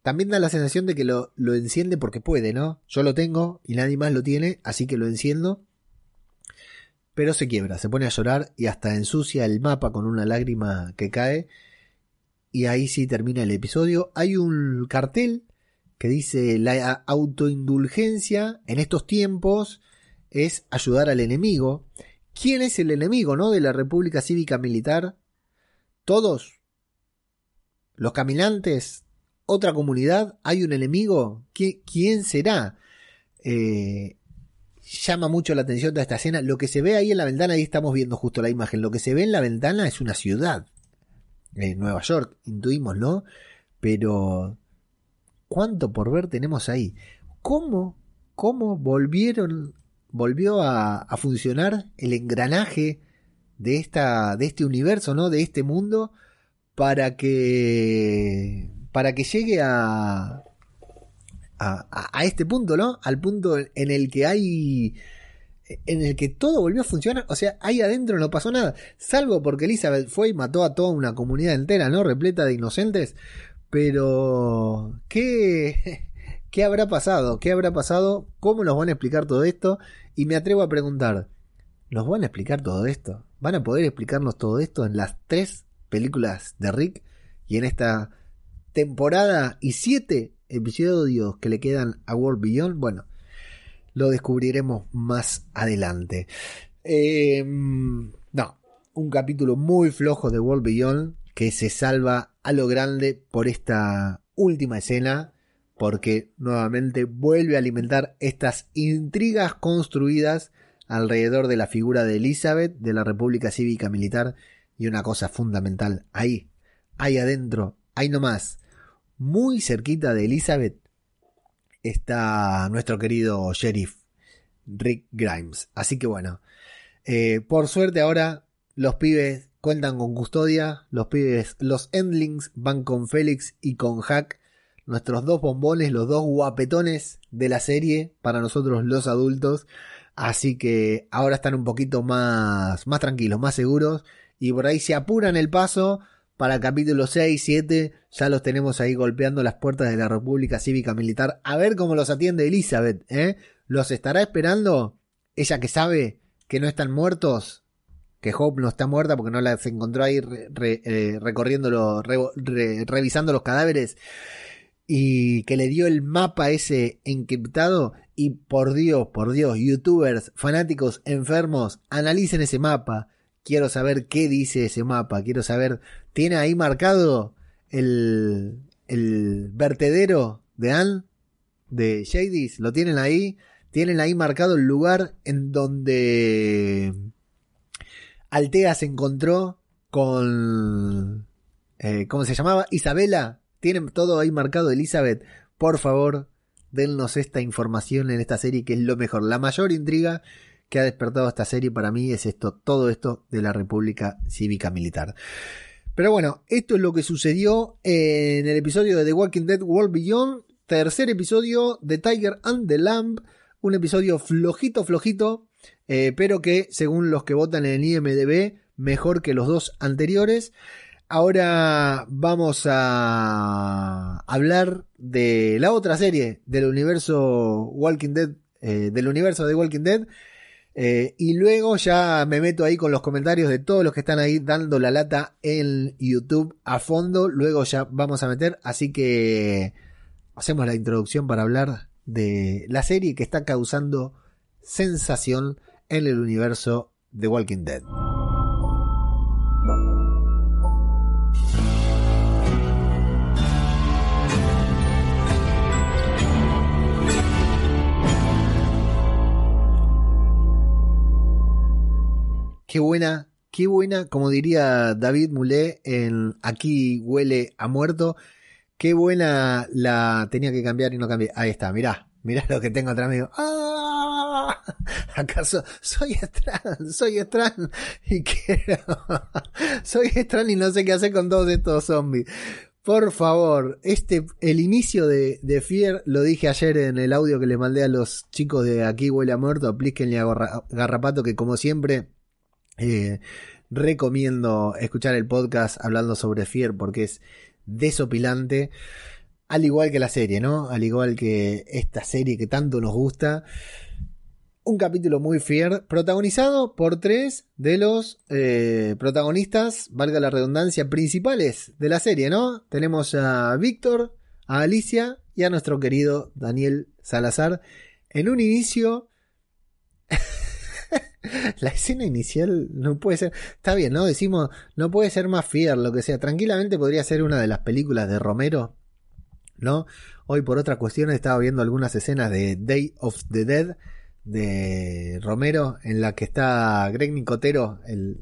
También da la sensación de que lo, lo enciende porque puede, ¿no? Yo lo tengo y nadie más lo tiene, así que lo enciendo. Pero se quiebra, se pone a llorar y hasta ensucia el mapa con una lágrima que cae. Y ahí sí termina el episodio. Hay un cartel que dice la autoindulgencia en estos tiempos es ayudar al enemigo. ¿Quién es el enemigo, no? De la República Cívica Militar. Todos. Los caminantes. Otra comunidad. Hay un enemigo. ¿Quién será? Eh, llama mucho la atención toda esta escena. Lo que se ve ahí en la ventana, ahí estamos viendo justo la imagen. Lo que se ve en la ventana es una ciudad. Eh, Nueva York, intuimos, ¿no? Pero cuánto por ver tenemos ahí. ¿Cómo, cómo volvieron, volvió a, funcionar el engranaje de, esta, de este universo, ¿no? De este mundo para que, para que llegue a, a, este punto, ¿no? Al punto en el que hay en el que todo volvió a funcionar. O sea, ahí adentro no pasó nada. Salvo porque Elizabeth fue y mató a toda una comunidad entera, ¿no? Repleta de inocentes. Pero, ¿qué, <laughs> ¿qué habrá pasado? ¿Qué habrá pasado? ¿Cómo nos van a explicar todo esto? Y me atrevo a preguntar, ¿nos van a explicar todo esto? ¿Van a poder explicarnos todo esto en las tres películas de Rick y en esta temporada y siete episodios que le quedan a World Beyond? Bueno, lo descubriremos más adelante. Eh, no, un capítulo muy flojo de World Beyond que se salva a lo grande por esta última escena, porque nuevamente vuelve a alimentar estas intrigas construidas alrededor de la figura de Elizabeth, de la República Cívica Militar, y una cosa fundamental, ahí, ahí adentro, ahí nomás, muy cerquita de Elizabeth, está nuestro querido sheriff, Rick Grimes. Así que bueno, eh, por suerte ahora los pibes cuentan con custodia, los pibes, los endlings van con Félix y con Hack, nuestros dos bombones, los dos guapetones de la serie para nosotros los adultos, así que ahora están un poquito más, más tranquilos, más seguros y por ahí se apuran el paso para el capítulo 6, 7, ya los tenemos ahí golpeando las puertas de la República Cívica Militar, a ver cómo los atiende Elizabeth, ¿eh? ¿Los estará esperando? Ella que sabe que no están muertos, que Hope no está muerta porque no la se encontró ahí eh, recorriendo, revisando los cadáveres y que le dio el mapa ese encriptado y por Dios, por Dios, youtubers, fanáticos, enfermos, analicen ese mapa. Quiero saber qué dice ese mapa, quiero saber, ¿tiene ahí marcado el, el vertedero de Anne? De Shadys, ¿lo tienen ahí? ¿Tienen ahí marcado el lugar en donde Altea se encontró con... Eh, ¿Cómo se llamaba? Isabela. Tienen todo ahí marcado, Elizabeth. Por favor, dennos esta información en esta serie que es lo mejor. La mayor intriga que ha despertado esta serie para mí es esto, todo esto de la República Cívica Militar. Pero bueno, esto es lo que sucedió en el episodio de The Walking Dead World Beyond, tercer episodio de Tiger and the Lamb, un episodio flojito, flojito, eh, pero que según los que votan en IMDB, mejor que los dos anteriores. Ahora vamos a hablar de la otra serie del universo Walking Dead, eh, del universo de Walking Dead, Eh, y luego ya me meto ahí con los comentarios de todos los que están ahí dando la lata en YouTube a fondo. Luego ya vamos a meter. Así que hacemos la introducción para hablar de la serie que está causando sensación en el universo de Walking Dead. Qué buena, qué buena, como diría David Moulet en Aquí huele a muerto. Qué buena la tenía que cambiar y no cambié. Ahí está, mirá, mirá lo que tengo atrás mío. ¡Ah! <laughs> ¿Acaso soy extraño? Soy extraño y quiero. <laughs> soy extraño y no sé qué hacer con todos estos zombies. Por favor, este, el inicio de, de Fear, lo dije ayer en el audio que le mandé a los chicos de Aquí huele a muerto, aplíquenle a Garrapato que como siempre eh, recomiendo escuchar el podcast hablando sobre Fear porque es desopilante. Al igual que la serie, ¿no? Al igual que esta serie que tanto nos gusta. Un capítulo muy fier, protagonizado por tres de los eh, protagonistas, valga la redundancia, principales de la serie, ¿no? Tenemos a Víctor, a Alicia y a nuestro querido Daniel Salazar. En un inicio <laughs> <laughs> la escena inicial no puede ser. Está bien, ¿no? Decimos, no puede ser más fiel, lo que sea. Tranquilamente podría ser una de las películas de Romero, ¿no? Hoy, por otra cuestión, estaba viendo algunas escenas de Day of the Dead de Romero, en la que está Greg Nicotero, el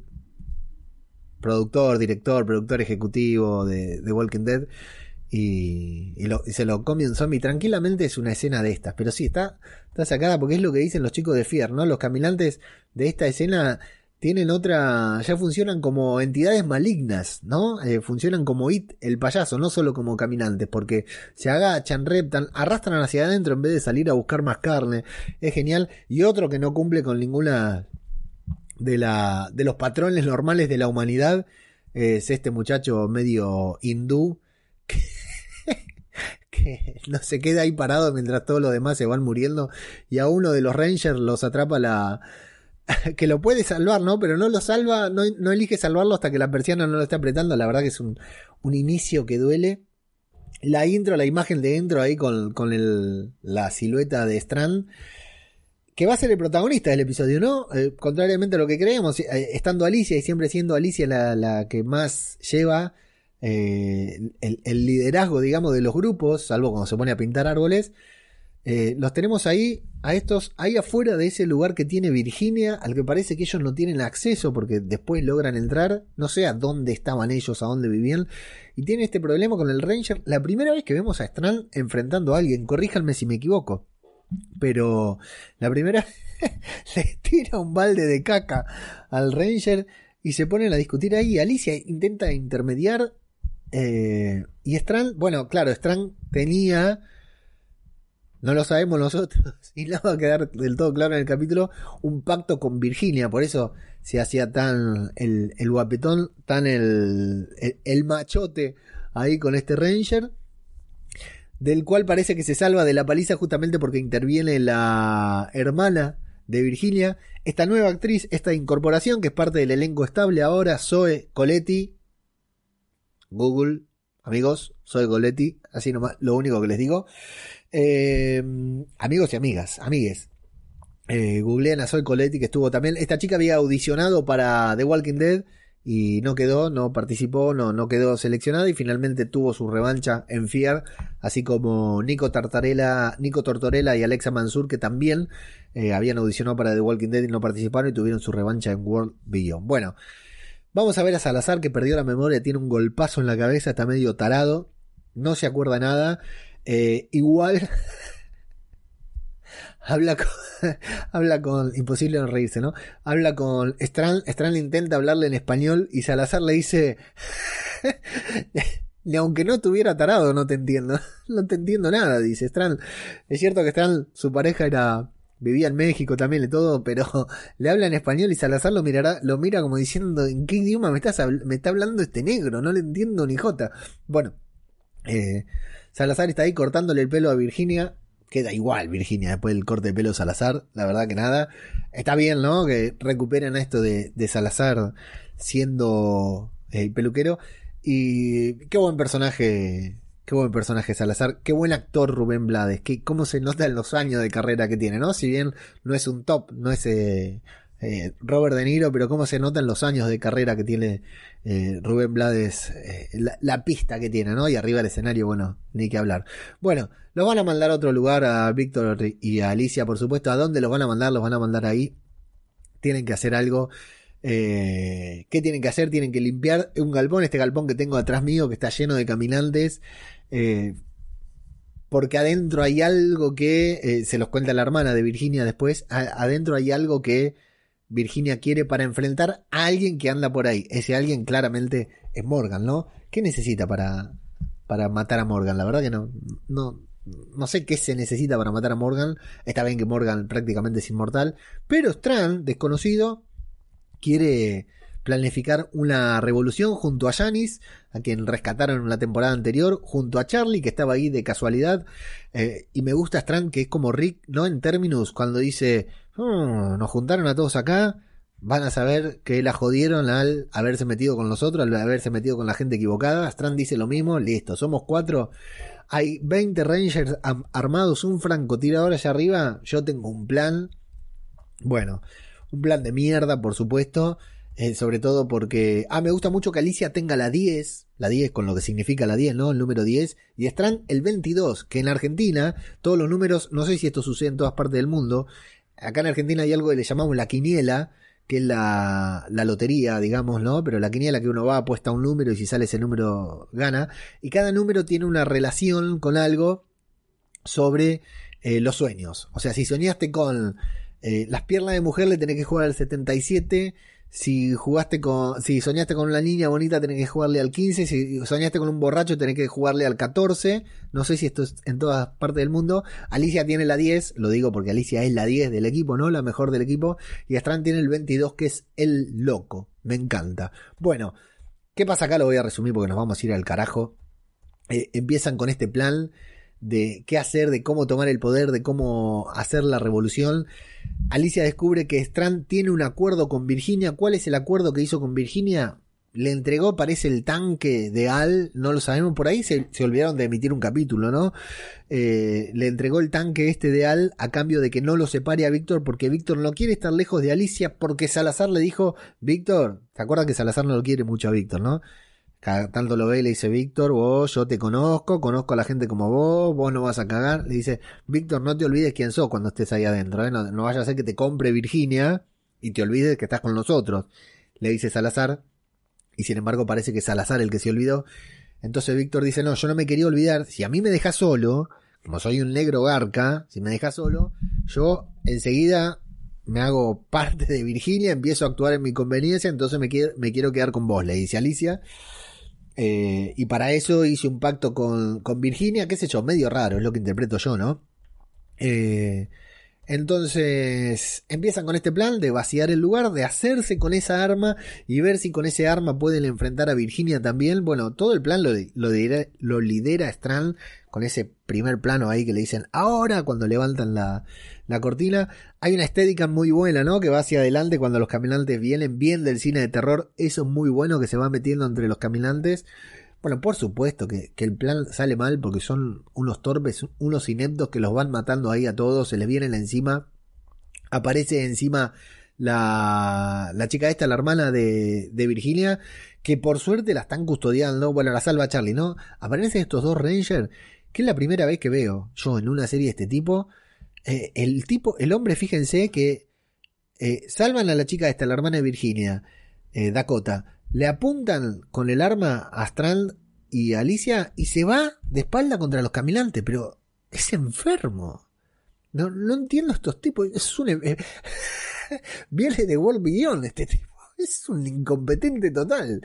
productor, director, productor ejecutivo de, de Walking Dead y, se lo come un zombie. Tranquilamente es una escena de estas, pero sí, está, está sacada porque es lo que dicen los chicos de Fier, ¿no? Los caminantes de esta escena tienen otra, ya funcionan como entidades malignas, ¿no? Eh, funcionan como It, el payaso, no solo como caminantes, porque se agachan, reptan, arrastran hacia adentro en vez de salir a buscar más carne. Es genial. Y otro que no cumple con ninguna de, la, de los patrones normales de la humanidad es este muchacho medio hindú que, <laughs> no se queda ahí parado mientras todos los demás se van muriendo y a uno de los Rangers los atrapa la... <laughs> que lo puede salvar, ¿no? Pero no lo salva, no, elige salvarlo hasta que la persiana no lo está apretando. La verdad que es un, inicio que duele. La intro, la imagen de intro ahí con, con la silueta de Strand que va a ser el protagonista del episodio, ¿no? Eh, contrariamente a lo que creemos, eh, estando Alicia y siempre siendo Alicia la, la que más lleva eh, el, liderazgo, digamos, de los grupos, salvo cuando se pone a pintar árboles, eh, los tenemos ahí, a estos, ahí afuera de ese lugar que tiene Virginia, al que parece que ellos no tienen acceso porque después logran entrar, no sé a dónde estaban ellos, a dónde vivían, y tiene este problema con el Ranger. La primera vez que vemos a Strand enfrentando a alguien, corríjanme si me equivoco, pero la primera <laughs> le tira un balde de caca al Ranger y se ponen a discutir ahí. Alicia intenta intermediar eh, y Strand, bueno, claro, Strand tenía, no lo sabemos nosotros, <laughs> y no va a quedar del todo claro en el capítulo, un pacto con Virginia, por eso se hacía tan el, guapetón, tan el, el, machote ahí con este Ranger, del cual parece que se salva de la paliza justamente porque interviene la hermana de Virginia, esta nueva actriz, esta incorporación que es parte del elenco estable ahora, Zoe Coletti, Google, amigos, soy Goletti, así nomás, lo único que les digo. Eh, amigos y amigas, amigues. Eh, googlean a Soy Coletti, que estuvo también. Esta chica había audicionado para The Walking Dead y no quedó, no participó, no, no quedó seleccionada y finalmente tuvo su revancha en Fear, así como Nico Tartarella, Nico Tortorella y Alexa Mansur, que también eh, habían audicionado para The Walking Dead y no participaron y tuvieron su revancha en World Beyond. Bueno, Vamos a ver a Salazar que perdió la memoria, tiene un golpazo en la cabeza, está medio tarado, no se acuerda nada. Eh, igual <laughs> habla con, <laughs> habla con, imposible no reírse, ¿no? Habla con Strand, Strand intenta hablarle en español y Salazar le dice, <laughs> ni aunque no estuviera tarado, no te entiendo, no te entiendo nada, dice Strand. Es cierto que Strand, su pareja era vivía en México también y todo, pero <laughs> le habla en español y Salazar lo mirará, lo mira como diciendo, ¿en qué idioma me, estás, me está hablando este negro? No le entiendo ni jota. Bueno, eh, Salazar está ahí cortándole el pelo a Virginia queda igual Virginia después del corte de pelo Salazar, la verdad que nada. Está bien, ¿no? Que recuperen esto de, Salazar siendo el peluquero. Y qué buen personaje, qué buen personaje Salazar, qué buen actor Rubén Blades, que cómo se nota en los años de carrera que tiene, ¿no? Si bien no es un top, no es eh, eh, Robert De Niro, pero cómo se nota en los años de carrera que tiene eh, Rubén Blades, la, pista que tiene, ¿no? Y arriba del escenario, bueno, ni que hablar. Bueno, los van a mandar a otro lugar a Víctor y a Alicia, por supuesto. ¿A dónde los van a mandar? Los van a mandar ahí. Tienen que hacer algo. ¿Qué tienen que hacer? Tienen que limpiar un galpón, este galpón que tengo atrás mío, que está lleno de caminantes porque adentro hay algo que, se los cuenta la hermana de Virginia después, adentro hay algo que Virginia quiere para enfrentar a alguien que anda por ahí. Ese alguien claramente es Morgan, ¿no? ¿Qué necesita para, para matar a Morgan? La verdad que no, no, no sé qué se necesita para matar a Morgan. Está bien que Morgan prácticamente es inmortal. Pero Strand, desconocido, quiere planificar una revolución junto a Janis, a quien rescataron en la temporada anterior, junto a Charlie, que estaba ahí de casualidad. Eh, y me gusta Strand, que es como Rick, ¿no? En términos, cuando dice, hmm, nos juntaron a todos acá, van a saber que la jodieron al haberse metido con nosotros, al haberse metido con la gente equivocada. Strand dice lo mismo, listo, somos cuatro. Hay 20 Rangers armados, un francotirador allá arriba. Yo tengo un plan. Bueno, un plan de mierda, por supuesto. Eh, sobre todo porque. Ah, me gusta mucho que Alicia tenga la 10. La 10 con lo que significa la 10, ¿no? El número 10. Y Strand el 22. Que en Argentina, todos los números. No sé si esto sucede en todas partes del mundo. Acá en Argentina hay algo que le llamamos la quiniela. Que es la, la lotería, digamos, ¿no? Pero la quiniela que uno va, apuesta un número y si sale ese número gana. Y cada número tiene una relación con algo sobre eh, los sueños. O sea, si soñaste con eh, las piernas de mujer, le tenés que jugar al 77 si jugaste con, si soñaste con una niña bonita, tenés que jugarle al 15. Si soñaste con un borracho, tenés que jugarle al 14. No sé si esto es en todas partes del mundo. Alicia tiene la 10, lo digo porque Alicia es la 10 del equipo, ¿no? La mejor del equipo. Y Strand tiene el 22, que es el loco. Me encanta. Bueno, ¿qué pasa acá? Lo voy a resumir porque nos vamos a ir al carajo. Eh, empiezan con este plan de qué hacer, de cómo tomar el poder, de cómo hacer la revolución. Alicia descubre que Strand tiene un acuerdo con Virginia. ¿Cuál es el acuerdo que hizo con Virginia? Le entregó, parece, el tanque de Al, no lo sabemos, por ahí se, olvidaron de emitir un capítulo, ¿no? Eh, le entregó el tanque este de Al a cambio de que no lo separe a Víctor porque Víctor no quiere estar lejos de Alicia porque Salazar le dijo, Víctor, ¿te acuerdas que Salazar no lo quiere mucho a Víctor, ¿no? Tanto lo ve le dice Víctor, vos, yo te conozco, conozco a la gente como vos, vos no vas a cagar. Le dice, Víctor, no te olvides quién sos cuando estés ahí adentro, ¿eh? no, vaya a ser que te compre Virginia y te olvides que estás con nosotros. Le dice Salazar, y sin embargo parece que es Salazar el que se olvidó. Entonces Víctor dice, no, yo no me quería olvidar, si a mí me dejas solo, como soy un negro garca, si me dejas solo, yo enseguida me hago parte de Virginia, empiezo a actuar en mi conveniencia, entonces me me quiero quedar con vos, le dice Alicia. Eh, y para eso hice un pacto con, con, Virginia, qué sé yo, medio raro, es lo que interpreto yo, ¿no? Eh, entonces empiezan con este plan de vaciar el lugar, de hacerse con esa arma y ver si con ese arma pueden enfrentar a Virginia también. Bueno, todo el plan lo, lidera Strand con ese primer plano ahí que le dicen ahora cuando levantan la, la cortina. Hay una estética muy buena, ¿no? Que va hacia adelante cuando los caminantes vienen bien del cine de terror. Eso es muy bueno que se va metiendo entre los caminantes. Bueno, por supuesto que, el plan sale mal porque son unos torpes, unos ineptos que los van matando ahí a todos, se les vienen encima. Aparece encima la, la chica esta, la hermana de, de Virginia, que por suerte la están custodiando. Bueno, la salva Charlie, ¿no? Aparecen estos dos Rangers, que es la primera vez que veo yo en una serie de este tipo. Eh, el tipo, el hombre, fíjense que eh, salvan a la chica esta, la hermana de Virginia, eh, Dakota le apuntan con el arma a Strand y Alicia y se va de espalda contra los caminantes, pero es enfermo. No, no entiendo estos tipos. Es un. Eh, <laughs> viene de World Beyond este tipo. Es un incompetente total.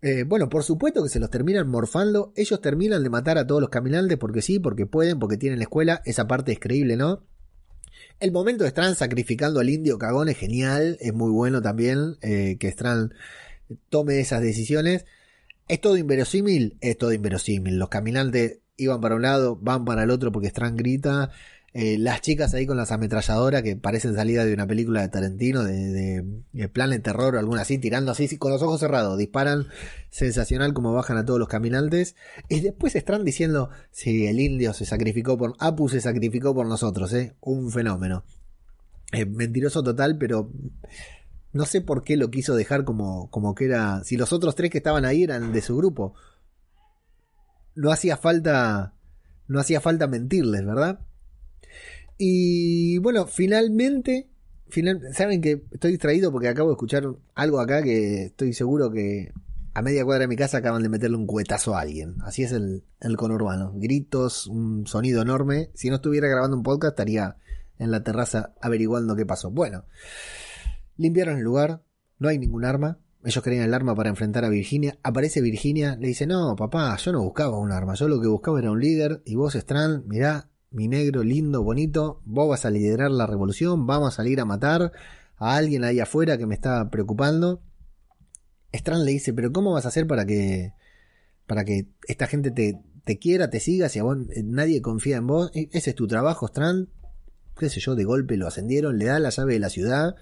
Eh, bueno, por supuesto que se los terminan morfando. Ellos terminan de matar a todos los caminantes porque sí, porque pueden, porque tienen la escuela. Esa parte es creíble, ¿no? El momento de Strand sacrificando al indio cagón es genial. Es muy bueno también. Eh, que Strand tome esas decisiones. ¿Es todo inverosímil? Es todo inverosímil. Los caminantes iban para un lado, van para el otro porque Strand grita. Eh, las chicas ahí con las ametralladoras que parecen salida de una película de Tarantino, de, de, plan de terror o alguna así, tirando así con los ojos cerrados, disparan sensacional como bajan a todos los caminantes. Y después Strand diciendo, sí, el indio se sacrificó por, Apu se sacrificó por nosotros, ¿eh? un fenómeno. Eh, mentiroso total, pero no sé por qué lo quiso dejar como, como que era, si los otros tres que estaban ahí eran de su grupo. No hacía falta, no hacía falta mentirles, ¿verdad? Y bueno, finalmente, final, saben que estoy distraído porque acabo de escuchar algo acá que estoy seguro que a media cuadra de mi casa acaban de meterle un cuetazo a alguien. Así es el, el conurbano. Gritos, un sonido enorme. Si no estuviera grabando un podcast estaría en la terraza averiguando qué pasó. Bueno, limpiaron el lugar, no hay ningún arma. Ellos querían el arma para enfrentar a Virginia. Aparece Virginia, le dice, no, papá, yo no buscaba un arma, yo lo que buscaba era un líder. Y vos, Strand, mirá, mi negro, lindo, bonito, vos vas a liderar la revolución, vamos a salir a matar a alguien ahí afuera que me está preocupando. Strand le dice, pero ¿cómo vas a hacer para que, para que esta gente te, te quiera, te siga, si a vos eh, nadie confía en vos? E, ese es tu trabajo, Strand. Qué sé yo, de golpe lo ascendieron, le da la llave de la ciudad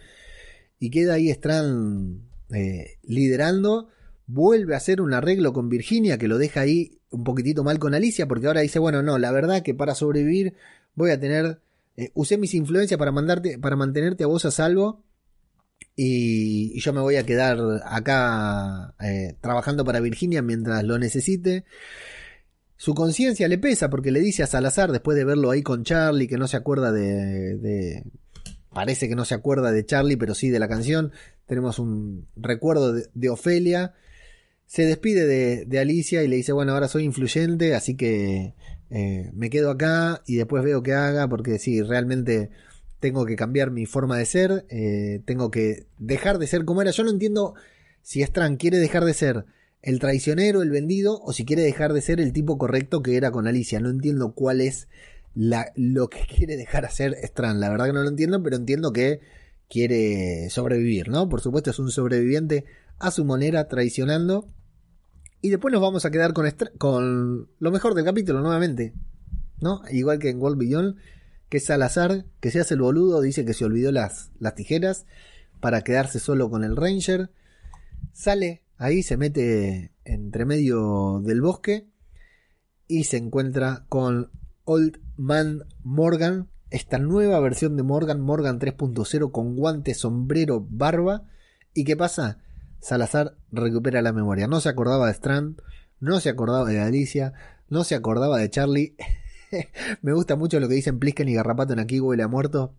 y queda ahí Strand eh, liderando. Vuelve a hacer un arreglo con Virginia que lo deja ahí un poquitito mal con Alicia, porque ahora dice, bueno, no, la verdad que para sobrevivir voy a tener, eh, usé mis influencias para mandarte, para mantenerte a vos a salvo. Y, yo me voy a quedar acá eh, trabajando para Virginia mientras lo necesite. Su conciencia le pesa porque le dice a Salazar, después de verlo ahí con Charlie, que no se acuerda de, de, Parece que no se acuerda de Charlie, pero sí de la canción. Tenemos un recuerdo de, Ofelia se despide de, Alicia y le dice, bueno, ahora soy influyente, así que eh, me quedo acá y después veo qué haga, porque sí, realmente tengo que cambiar mi forma de ser, eh, tengo que dejar de ser como era. Yo no entiendo si Strand quiere dejar de ser el traicionero, el vendido, o si quiere dejar de ser el tipo correcto que era con Alicia. No entiendo cuál es lo que <laughs> quiere dejar de ser Strand. La verdad que no lo entiendo, pero entiendo que quiere sobrevivir, ¿no? Por supuesto es un sobreviviente a su manera, traicionando. Y después nos vamos a quedar con, con lo mejor del capítulo nuevamente. ¿No? Igual que en World Beyond, que Salazar, que se hace el boludo, dice que se olvidó las, las tijeras para quedarse solo con el Ranger. Sale ahí, se mete entre medio del bosque y se encuentra con Old Man Morgan, esta nueva versión de Morgan, Morgan 3.0 con guante, sombrero, barba. ¿Y qué pasa? Salazar recupera la memoria. No se acordaba de Strand, no se acordaba de Alicia, no se acordaba de Charlie. <laughs> Me gusta mucho lo que dicen Plisken y Garrapato en Aquí huele a muerto.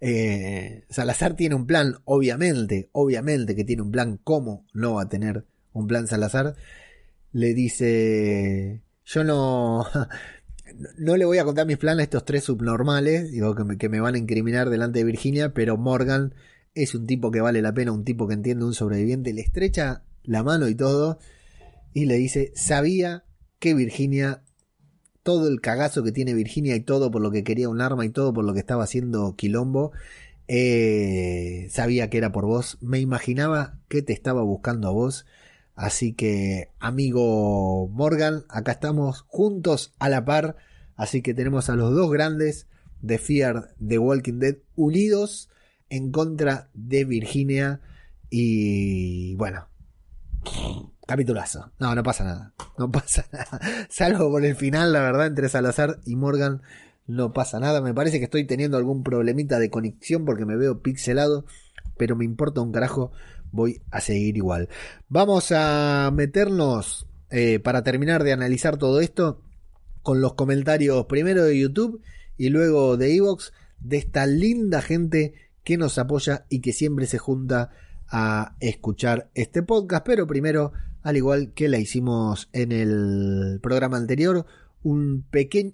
Eh, Salazar tiene un plan, obviamente, obviamente que tiene un plan. ¿Cómo no va a tener un plan Salazar? Le dice, yo no, <laughs> no le voy a contar mis planes a estos tres subnormales, digo que que me van a incriminar delante de Virginia, pero Morgan es un tipo que vale la pena, un tipo que entiende un sobreviviente, le estrecha la mano y todo, y le dice, sabía que Virginia, todo el cagazo que tiene Virginia y todo por lo que quería un arma y todo por lo que estaba haciendo Quilombo, eh, sabía que era por vos, me imaginaba que te estaba buscando a vos, así que amigo Morgan, acá estamos juntos a la par, así que tenemos a los dos grandes de Fear de Walking Dead unidos en contra de Virginia. Y bueno, capitulazo. No, no pasa nada. No <laughs> pasa nada. Salvo por el final, la verdad, entre Salazar y Morgan. No pasa nada. Me parece que estoy teniendo algún problemita de conexión porque me veo pixelado. Pero me importa un carajo. Voy a seguir igual. Vamos a meternos eh, para terminar de analizar todo esto con los comentarios primero de YouTube y luego de Evox de esta linda gente que nos apoya y que siempre se junta a escuchar este podcast. Pero primero, al igual que la hicimos en el programa anterior, un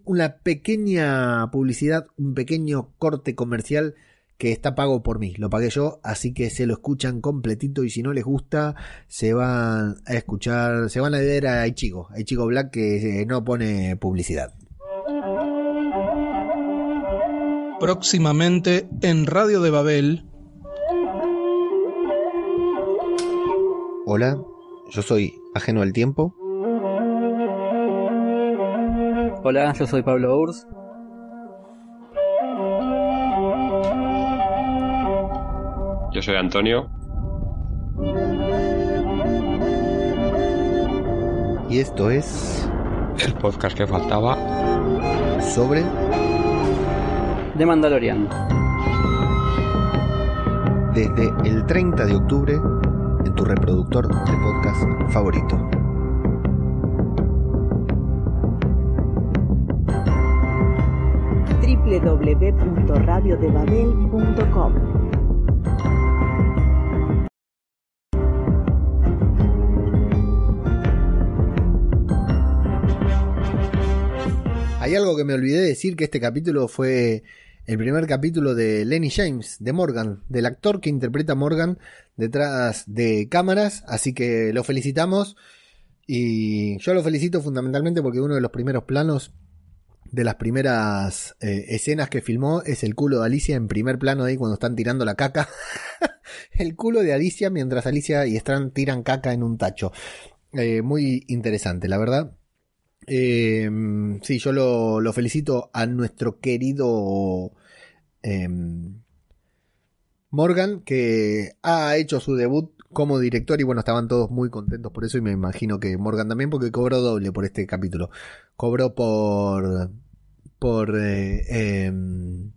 una pequeña publicidad, un pequeño corte comercial que está pago por mí, lo pagué yo, así que se lo escuchan completito y si no les gusta, se van a escuchar, se van a ver a Ichigo, a Ichigo Black que no pone publicidad. Próximamente en Radio de Babel. Hola, yo soy ajeno al tiempo. Hola, yo soy Pablo Urs. Yo soy Antonio. Y esto es El podcast que faltaba. sobre De Mandalorian. desde el 30 de octubre en tu reproductor de podcast favorito. www.radiodebabel.com Hay algo que me olvidé de decir que este capítulo fue el primer capítulo de Lenny James, de Morgan, del actor que interpreta a Morgan detrás de cámaras, así que lo felicitamos y yo lo felicito fundamentalmente porque uno de los primeros planos de las primeras eh, escenas que filmó es el culo de Alicia en primer plano ahí cuando están tirando la caca. <laughs> el culo de Alicia mientras Alicia y Strand tiran caca en un tacho. Eh, muy interesante, la verdad. Eh, sí, yo lo, felicito a nuestro querido eh, Morgan, que ha hecho su debut como director y bueno, estaban todos muy contentos por eso y me imagino que Morgan también porque cobró doble por este capítulo. Cobró por... por... eh, em,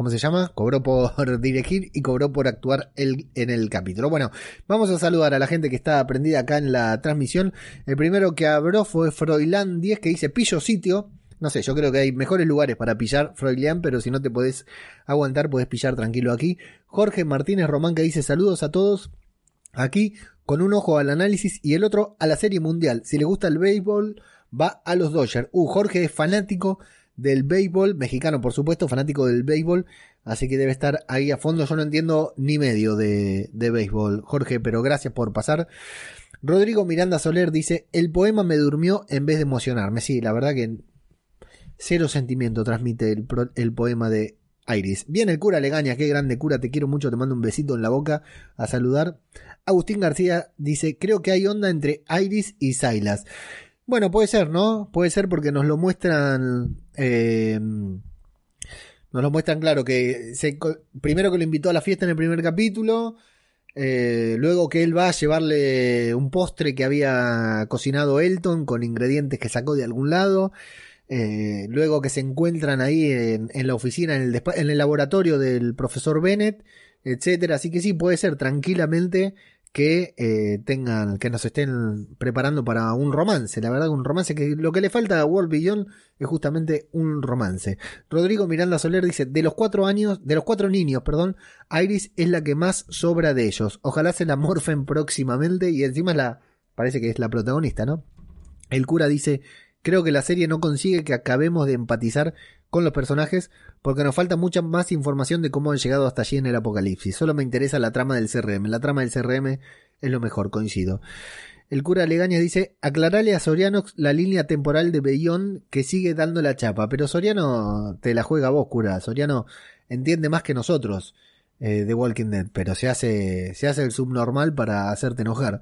¿Cómo se llama? Cobró por <laughs> dirigir y cobró por actuar en el capítulo. Bueno, vamos a saludar a la gente que está prendida acá en la transmisión. El primero que abrió fue Froilán 10 que dice pillo sitio. No sé, yo creo que hay mejores lugares para pillar Froilán, pero si no te podés aguantar, podés pillar tranquilo aquí. Jorge Martínez Román que dice saludos a todos. Aquí con un ojo al análisis y el otro a la serie mundial. Si le gusta el béisbol, va a los Dodgers. Uh, Jorge es fanático del béisbol, mexicano por supuesto, fanático del béisbol, así que debe estar ahí a fondo. Yo no entiendo ni medio de, de béisbol, Jorge, pero gracias por pasar. Rodrigo Miranda Soler dice, el poema me durmió en vez de emocionarme. Sí, la verdad que cero sentimiento transmite el, el poema de Iris. Bien, el cura Legaña, qué grande cura, te quiero mucho, te mando un besito en la boca a saludar. Agustín García dice, creo que hay onda entre Iris y Silas. Bueno, puede ser, ¿no? Puede ser porque nos lo muestran. eh, nos lo muestran claro que se, primero que lo invitó a la fiesta en el primer capítulo. eh, luego que él va a llevarle un postre que había cocinado Elton con ingredientes que sacó de algún lado. eh, luego que se encuentran ahí en, la oficina, en el, en el laboratorio del profesor Bennett, etcétera. Así que sí, puede ser tranquilamente que eh, tengan, que nos estén preparando para un romance. La verdad, un romance que lo que le falta a World Beyond es justamente un romance. Rodrigo Miranda Soler dice, de los cuatro años, de los cuatro niños, perdón, Iris es la que más sobra de ellos. Ojalá se la morfen próximamente y encima la, parece que es la protagonista, ¿no? El cura dice, creo que la serie no consigue que acabemos de empatizar con los personajes porque nos falta mucha más información de cómo han llegado hasta allí en el apocalipsis. Solo me interesa la trama del CRM. La trama del CRM es lo mejor, coincido. El cura Legañas dice, aclarale a Soriano la línea temporal de Beyond que sigue dando la chapa. Pero Soriano te la juega vos, cura. Soriano entiende más que nosotros eh, de Walking Dead, pero se hace, se hace el subnormal para hacerte enojar.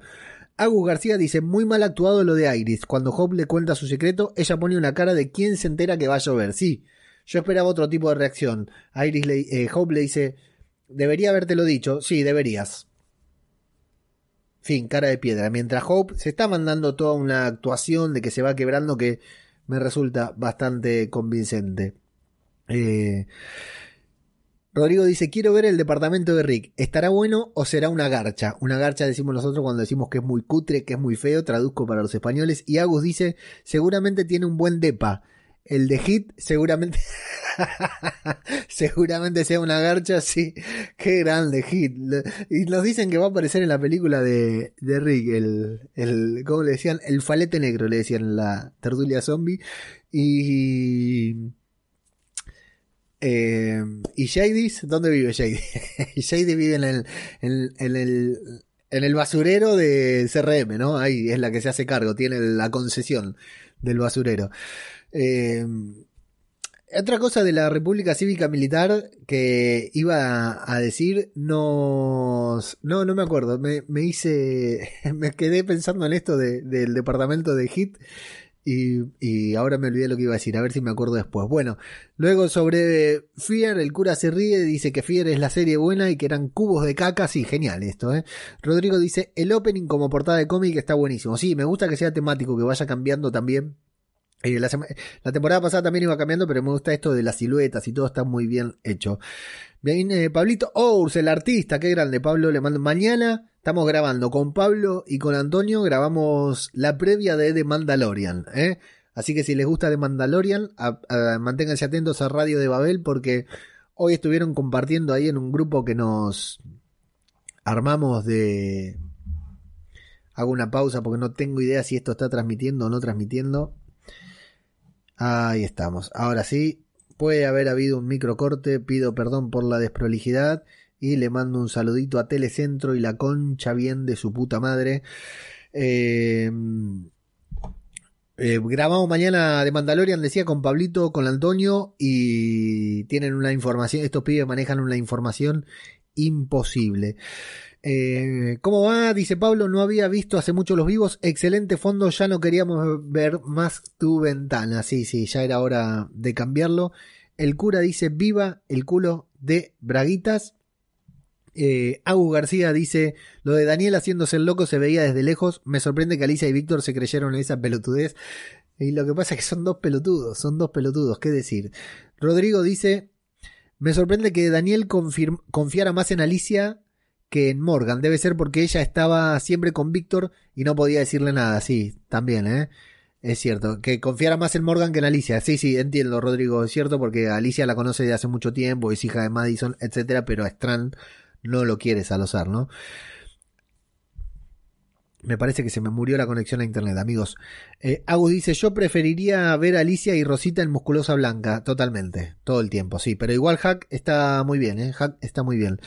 Agus García dice, muy mal actuado lo de Iris. Cuando Hope le cuenta su secreto, ella pone una cara de quien se entera que va a llover. Sí, yo esperaba otro tipo de reacción. Iris le, eh, Hope le dice, debería habértelo dicho. Sí, deberías. Fin, cara de piedra. Mientras Hope se está mandando toda una actuación de que se va quebrando que me resulta bastante convincente. Eh, Rodrigo dice, quiero ver el departamento de Rick. ¿Estará bueno o será una garcha? Una garcha decimos nosotros cuando decimos que es muy cutre, que es muy feo, traduzco para los españoles. Y Agus dice, seguramente tiene un buen depa. El de Hit seguramente... <laughs> seguramente sea una garcha, sí. Qué grande Hit. Y nos dicen que va a aparecer en la película de, de Rick, el, ¿cómo le decían? El falete negro, le decían la tertulia zombie. Y... Eh, ¿Y Jadis? ¿Dónde vive Jadis? <laughs> Jadis vive en el, en, en el, en el basurero de CRM, ¿no? Ahí es la que se hace cargo, tiene la concesión del basurero. Eh, otra cosa de la República Cívica Militar que iba a decir, nos... No, no me acuerdo, me, me hice... <laughs> Me quedé pensando en esto de- del departamento de HIT Y, y, ahora me olvidé lo que iba a decir, a ver si me acuerdo después. Bueno, luego sobre Fear, el cura se ríe, dice que Fear es la serie buena y que eran cubos de caca, sí, genial esto, ¿eh? Rodrigo dice, el opening como portada de cómic está buenísimo. Sí, me gusta que sea temático, que vaya cambiando también. La, la, temporada pasada también iba cambiando, pero me gusta esto de las siluetas y todo está muy bien hecho. Bien, eh, Pablito Ours, el artista, qué grande, Pablo, le mando mañana. Estamos grabando con Pablo y con Antonio, grabamos la previa de The Mandalorian. ¿eh? Así que si les gusta The Mandalorian, manténganse atentos a Radio de Babel porque hoy estuvieron compartiendo ahí en un grupo que nos armamos de... Hago una pausa porque no tengo idea si esto está transmitiendo o no transmitiendo. Ahí estamos. Ahora sí, Puede haber habido un microcorte, pido perdón por la desprolijidad y le mando un saludito a Telecentro y la concha bien de su puta madre. Eh, eh, grabamos mañana de Mandalorian, decía, con Pablito, con Antonio y tienen una información, estos pibes manejan una información imposible. Eh, ¿Cómo va? Dice Pablo, no había visto hace mucho los vivos. Excelente fondo, ya no queríamos ver más tu ventana. Sí, sí, ya era hora de cambiarlo. El cura dice, viva el culo de Braguitas. Eh, García dice, lo de Daniel haciéndose el loco se veía desde lejos. Me sorprende que Alicia y Víctor se creyeron en esa pelotudez. Y lo que pasa es que son dos pelotudos, son dos pelotudos, ¿qué decir? Rodrigo dice, me sorprende que Daniel confiara más en Alicia que en Morgan. Debe ser porque ella estaba siempre con Víctor y no podía decirle nada. Sí, también, ¿eh? Es cierto. Que confiara más en Morgan que en Alicia. Sí, sí, entiendo, Rodrigo. Es cierto porque Alicia la conoce de hace mucho tiempo, es hija de Madison, etcétera, pero a Strand no lo quiere salosar, ¿no? Me parece que se me murió la conexión a internet, amigos. Eh, Agus dice: Yo preferiría ver a Alicia y Rosita en musculosa blanca, totalmente, todo el tiempo, sí. Pero igual Hack está muy bien, ¿eh? Hack está muy bien.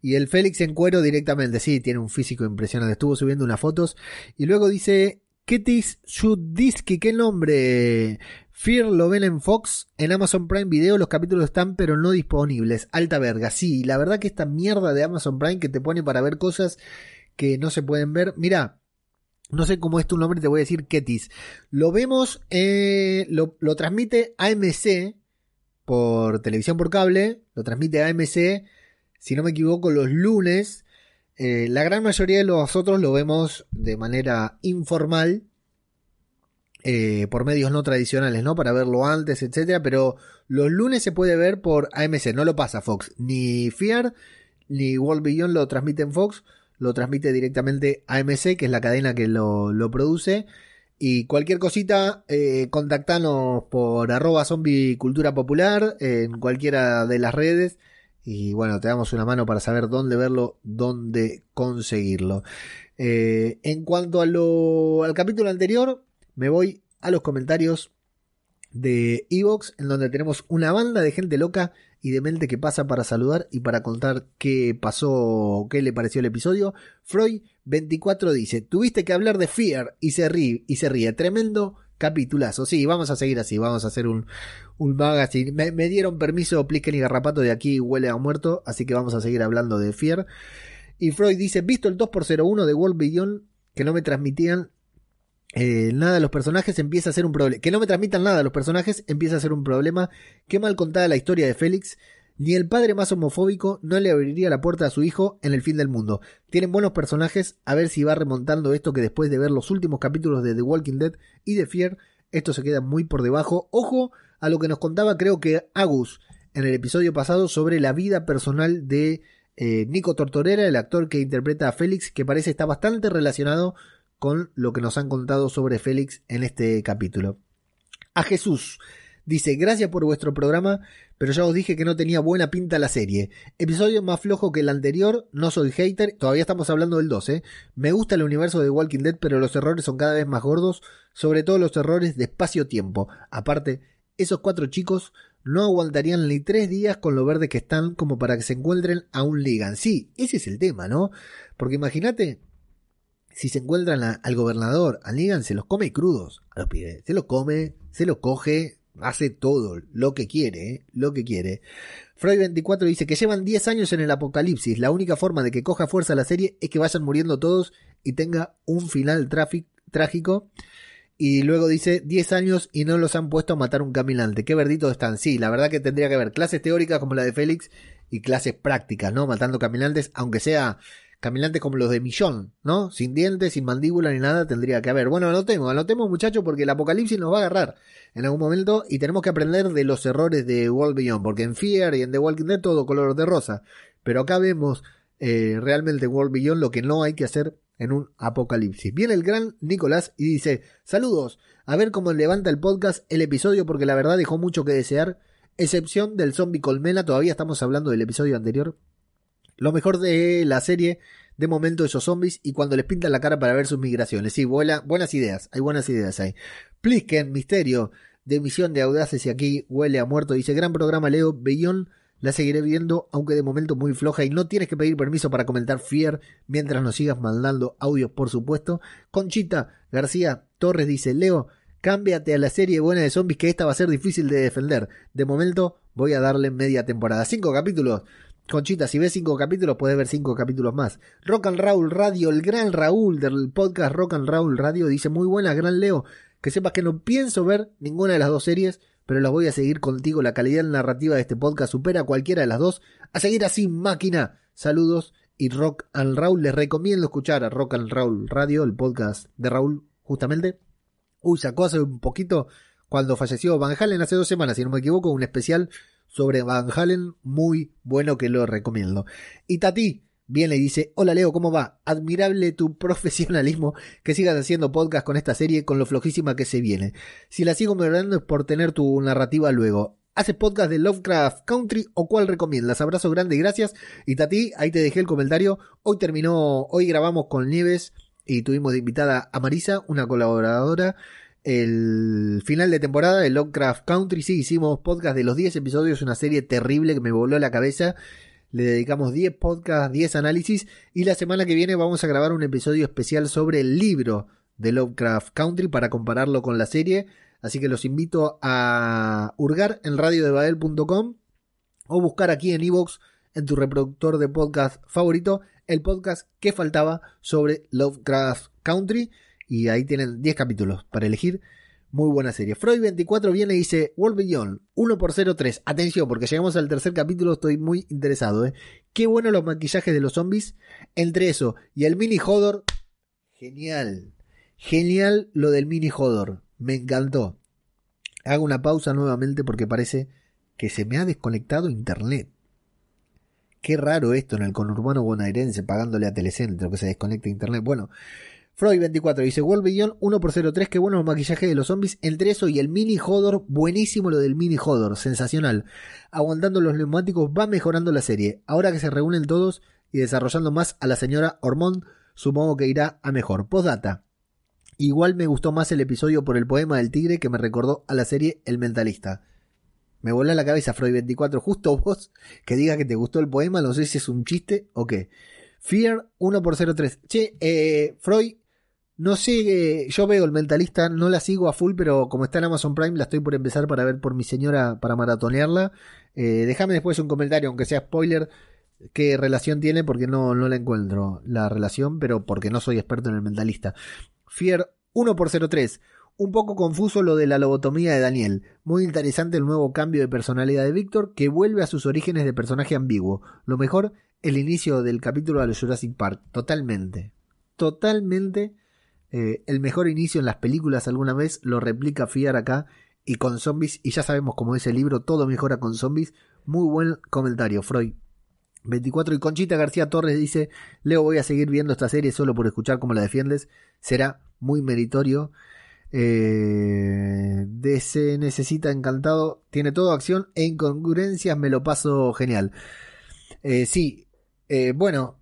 Y el Félix en cuero directamente, sí, tiene un físico impresionante. Estuvo subiendo unas fotos. Y luego dice: Ketis Shudiski, qué nombre. Fear lo ven en Fox, en Amazon Prime Video los capítulos están pero no disponibles. Alta verga, sí, la verdad que esta mierda de Amazon Prime que te pone para ver cosas que no se pueden ver. Mira, no sé cómo es tu nombre, te voy a decir Ketis. Lo vemos, eh, lo, transmite AMC por televisión por cable, lo transmite AMC, si no me equivoco, los lunes. Eh, la gran mayoría de los otros lo vemos de manera informal, eh, por medios no tradicionales, ¿no? Para verlo antes, etcétera. Pero los lunes se puede ver por AMC, no lo pasa Fox. Ni Fear ni World Beyond lo transmiten Fox lo transmite directamente AMC, que es la cadena que lo, produce. Y cualquier cosita, eh, contactanos por arroba cultura popular en cualquiera de las redes. Y bueno, te damos una mano para saber dónde verlo, dónde conseguirlo. Eh, en cuanto a lo, al capítulo anterior, me voy a los comentarios de Evox, en donde tenemos una banda de gente loca y de mente que pasa para saludar y para contar qué pasó, qué le pareció el episodio. Freud 24 dice, tuviste que hablar de Fear y se ríe, y se ríe. Tremendo capitulazo. Sí, vamos a seguir así, vamos a hacer un, un magazine. Me, dieron permiso Plisken y Garrapato de aquí huele a muerto, así que vamos a seguir hablando de Fear. Y Freud dice, visto el 2x01 de World Beyond que no me transmitían eh, nada de los personajes empieza a ser un problema. Que no me transmitan nada de los personajes empieza a ser un problema. Qué mal contada la historia de Félix. Ni el padre más homofóbico no le abriría la puerta a su hijo en el fin del mundo. Tienen buenos personajes, a ver si va remontando esto que después de ver los últimos capítulos de The Walking Dead y de Fear, esto se queda muy por debajo. Ojo a lo que nos contaba creo que Agus en el episodio pasado sobre la vida personal de eh, Nico Tortorera, el actor que interpreta a Félix, que parece estar bastante relacionado con lo que nos han contado sobre Félix en este capítulo. A Jesús. Dice, gracias por vuestro programa, pero ya os dije que no tenía buena pinta la serie. Episodio más flojo que el anterior, no soy hater, todavía estamos hablando del 12. ¿eh? Me gusta el universo de Walking Dead, pero los errores son cada vez más gordos, sobre todo los errores de espacio-tiempo. Aparte, esos cuatro chicos no aguantarían ni tres días con lo verde que están como para que se encuentren a un Ligan. Sí, ese es el tema, ¿no? Porque imagínate si se encuentran al gobernador, al los come crudos los. Se los come, se los coge, hace todo lo que quiere, lo que quiere. Freud 24 dice que llevan 10 años en el apocalipsis. La única forma de que coja fuerza la serie es que vayan muriendo todos y tenga un final trágico. Y luego dice 10 años y no los han puesto a matar un caminante. Qué verditos están. Sí, la verdad que tendría que haber clases teóricas como la de Félix y clases prácticas, ¿no? Matando caminantes, aunque sea caminantes como los de Millón, ¿no? Sin dientes, sin mandíbula ni nada, tendría que haber. Bueno, anotemos, anotemos muchachos porque el apocalipsis nos va a agarrar en algún momento y tenemos que aprender de los errores de World Beyond, porque en Fear y en The Walking Dead todo color de rosa. Pero acá vemos eh, realmente World Beyond lo que no hay que hacer en un apocalipsis. Viene el gran Nicolás y dice, saludos, a ver cómo levanta el podcast el episodio porque la verdad dejó mucho que desear, excepción del zombie colmena, todavía estamos hablando del episodio anterior. Lo mejor de la serie, de momento esos zombies y cuando les pintan la cara para ver sus migraciones. Sí, buenas ideas, hay buenas ideas ahí. Plisken, misterio, de misión de audaces y aquí huele a muerto, dice, gran programa Leo, Bellón la seguiré viendo, aunque de momento muy floja y no tienes que pedir permiso para comentar Fier mientras nos sigas mandando audios, por supuesto. Conchita García Torres dice, Leo, cámbiate a la serie buena de zombies que esta va a ser difícil de defender. De momento voy a darle media temporada. Cinco capítulos. Conchita, si ves cinco capítulos, puedes ver cinco capítulos más. Rock and Raúl Radio, el gran Raúl del podcast Rock and Raúl Radio, dice muy buena, gran Leo. Que sepas que no pienso ver ninguna de las dos series, pero las voy a seguir contigo. La calidad narrativa de este podcast supera cualquiera de las dos. A seguir así, máquina. Saludos y Rock and Raúl. Les recomiendo escuchar a Rock and Raúl Radio, el podcast de Raúl, justamente. Uy, sacó hace un poquito, cuando falleció Van Halen hace dos semanas, si no me equivoco, un especial sobre Van Halen muy bueno que lo recomiendo. Y Tati, viene y dice, hola Leo, ¿cómo va? Admirable tu <laughs> profesionalismo, que sigas haciendo podcast con esta serie con lo flojísima que se viene. Si la sigo mejorando es por tener tu narrativa luego. ¿Haces podcast de Lovecraft Country o cuál recomiendas? Abrazo grande y gracias. Y Tati, ahí te dejé el comentario. Hoy terminó, hoy grabamos con Nieves y tuvimos de invitada a Marisa, una colaboradora. El final de temporada de Lovecraft Country, sí, hicimos podcast de los 10 episodios, una serie terrible que me voló la cabeza. Le dedicamos 10 podcasts, 10 análisis. Y la semana que viene vamos a grabar un episodio especial sobre el libro de Lovecraft Country para compararlo con la serie. Así que los invito a hurgar en radiodebabel.com o buscar aquí en iVoox en tu reproductor de podcast favorito el podcast que faltaba sobre Lovecraft Country y ahí tienen 10 capítulos para elegir muy buena serie. Freud24 viene y dice World Beyond 1 por 03. Atención, porque llegamos al tercer capítulo, estoy muy interesado. ¿eh? Qué bueno los maquillajes de los zombies. Entre eso y el mini Hodor. Genial. Genial lo del mini Hodor. Me encantó. Hago una pausa nuevamente porque parece que se me ha desconectado internet. Qué raro esto en el conurbano bonaerense pagándole a Telecentro que se desconecte internet. Bueno, Freud24 dice World Beyond 1 por 03 qué bueno el maquillaje de los zombies. Entre eso y el mini Hodor, buenísimo lo del mini Hodor, sensacional. Aguantando los neumáticos va mejorando la serie. Ahora que se reúnen todos y desarrollando más a la señora Ormond, supongo que irá a mejor. Postdata. Igual me gustó más el episodio por el poema del tigre que me recordó a la serie El Mentalista. Me voló la cabeza Freud24, justo vos que digas que te gustó el poema, no sé si es un chiste o qué. Fear 1 por 03. Che, eh, Freud, no sé, yo veo el mentalista, no la sigo a full, pero como está en Amazon Prime, la estoy por empezar para ver por mi señora para maratonearla. Eh, déjame después un comentario, aunque sea spoiler, qué relación tiene, porque no, no la encuentro la relación, pero porque no soy experto en el mentalista. Fear 1 por 03. Un poco confuso lo de la lobotomía de Daniel. Muy interesante el nuevo cambio de personalidad de Víctor, que vuelve a sus orígenes de personaje ambiguo. Lo mejor, el inicio del capítulo de los Jurassic Park. Totalmente. Totalmente eh, el mejor inicio en las películas alguna vez lo replica Fiar acá y con zombies. Y ya sabemos cómo es el libro, todo mejora con zombies. Muy buen comentario, Freud. 24 y Conchita García Torres dice, Leo voy a seguir viendo esta serie solo por escuchar cómo la defiendes. Será muy meritorio. Eh, DC necesita encantado. Tiene todo acción e incongruencias. Me lo paso genial. Eh, sí. Eh, bueno,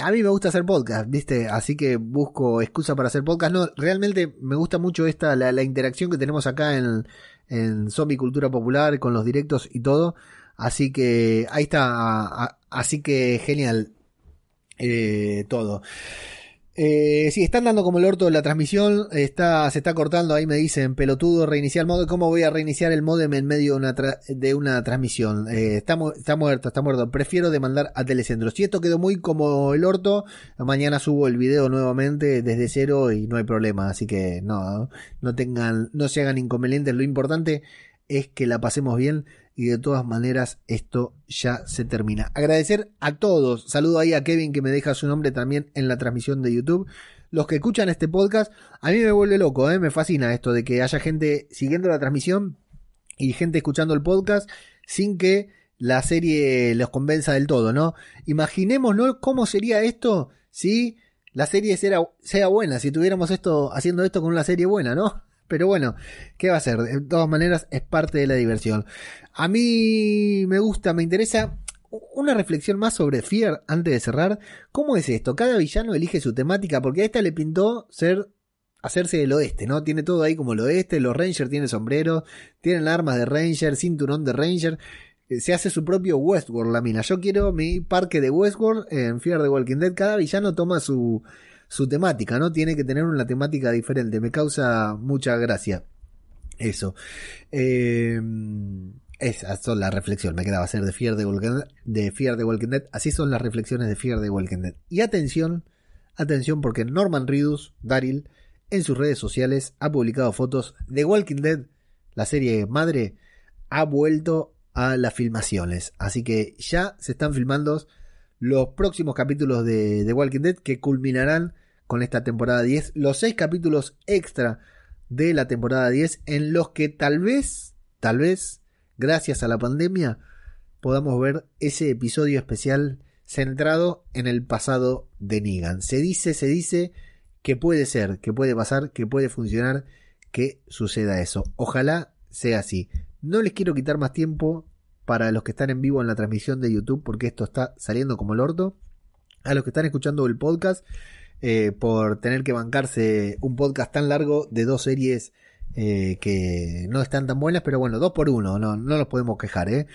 a mí me gusta hacer podcast, ¿viste? Así que busco excusa para hacer podcast. No, realmente me gusta mucho esta, la, interacción que tenemos acá en, en Zombie Cultura Popular, con los directos y todo. Así que ahí está. así que genial. Eh, todo. Eh, sí, están dando como el orto la transmisión. Está, se está cortando. Ahí me dicen, pelotudo, reiniciar el modem. ¿Cómo voy a reiniciar el modem en medio de una, transmisión? Eh, está, está muerto, está muerto. Prefiero demandar a Telecentro. Si esto quedó muy como el orto, mañana subo el video nuevamente desde cero y no hay problema. Así que no, no tengan, no se hagan inconvenientes. Lo importante es que la pasemos bien y de todas maneras esto ya se termina. Agradecer a todos. Saludo ahí a Kevin que me deja su nombre también en la transmisión de YouTube. Los que escuchan este podcast, a mí me vuelve loco, ¿eh? me fascina esto de que haya gente siguiendo la transmisión y gente escuchando el podcast sin que la serie los convenza del todo, ¿no? Imaginémonos cómo sería esto si la serie sea, sea buena, si tuviéramos esto haciendo esto con una serie buena, ¿no? Pero bueno, ¿qué va a ser? De todas maneras, es parte de la diversión. A mí me gusta, me interesa una reflexión más sobre Fear antes de cerrar. ¿Cómo es esto? Cada villano elige su temática porque a esta le pintó ser hacerse del oeste, ¿no? Tiene todo ahí como el oeste, los Rangers tienen sombrero, tienen armas de Ranger, cinturón de Ranger. Eh, Se hace su propio Westworld la mina. Yo quiero mi parque de Westworld en Fear the Walking Dead. Cada villano toma su, su temática, ¿no? Tiene que tener una temática diferente. Me causa mucha gracia. Eso. Eh, esas son las reflexiones. Me quedaba hacer de Fear the Walking de Fear the Walking Dead. Así son las reflexiones de Fear the Walking Dead. Y atención, atención porque Norman Reedus, Daryl, en sus redes sociales ha publicado fotos de Walking Dead, la serie madre, ha vuelto a las filmaciones. Así que ya se están filmando los próximos capítulos de The Walking Dead que culminarán con esta temporada 10. Los seis capítulos extra de la temporada 10 en los que tal vez, tal vez, gracias a la pandemia, podamos ver ese episodio especial centrado en el pasado de Negan. Se dice, se dice que puede ser, que puede pasar, que puede funcionar, que suceda eso. Ojalá sea así. No les quiero quitar más tiempo para los que están en vivo en la transmisión de YouTube, porque esto está saliendo como el orto. A los que están escuchando el podcast, eh, por tener que bancarse un podcast tan largo de dos series eh, que no están tan buenas, pero bueno, dos por uno, no, no nos podemos quejar. Eh,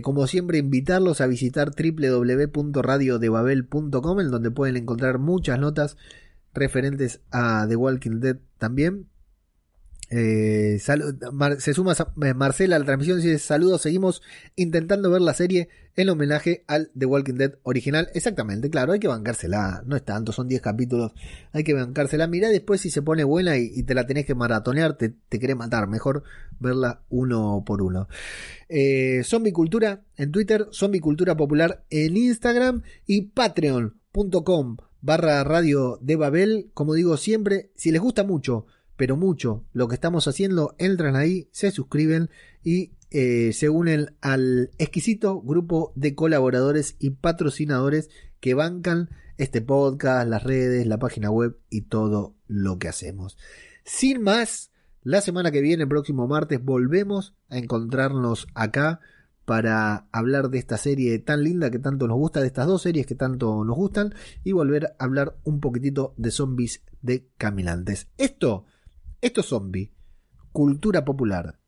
como siempre, invitarlos a visitar www.radiodebabel.com, en donde pueden encontrar muchas notas referentes a The Walking Dead también. Eh, se suma eh, Marcela a la transmisión y dice saludos, seguimos intentando ver la serie en homenaje al The Walking Dead original. Exactamente, claro, hay que bancársela, no es tanto, son 10 capítulos, hay que bancársela. Mirá después si se pone buena y, y te la tenés que maratonear, te, te querés matar, mejor verla uno por uno. Eh, Zombie Cultura en Twitter, Zombie Cultura Popular en Instagram y patreon.com barra radio de Babel. Como digo siempre, si les gusta mucho, pero mucho lo que estamos haciendo, entran ahí, se suscriben y eh, se unen al exquisito grupo de colaboradores y patrocinadores que bancan este podcast, las redes, la página web y todo lo que hacemos. Sin más, la semana que viene, próximo martes, volvemos a encontrarnos acá para hablar de esta serie tan linda que tanto nos gusta, de estas dos series que tanto nos gustan, y volver a hablar un poquitito de zombies de caminantes. Esto, esto es zombie, cultura popular,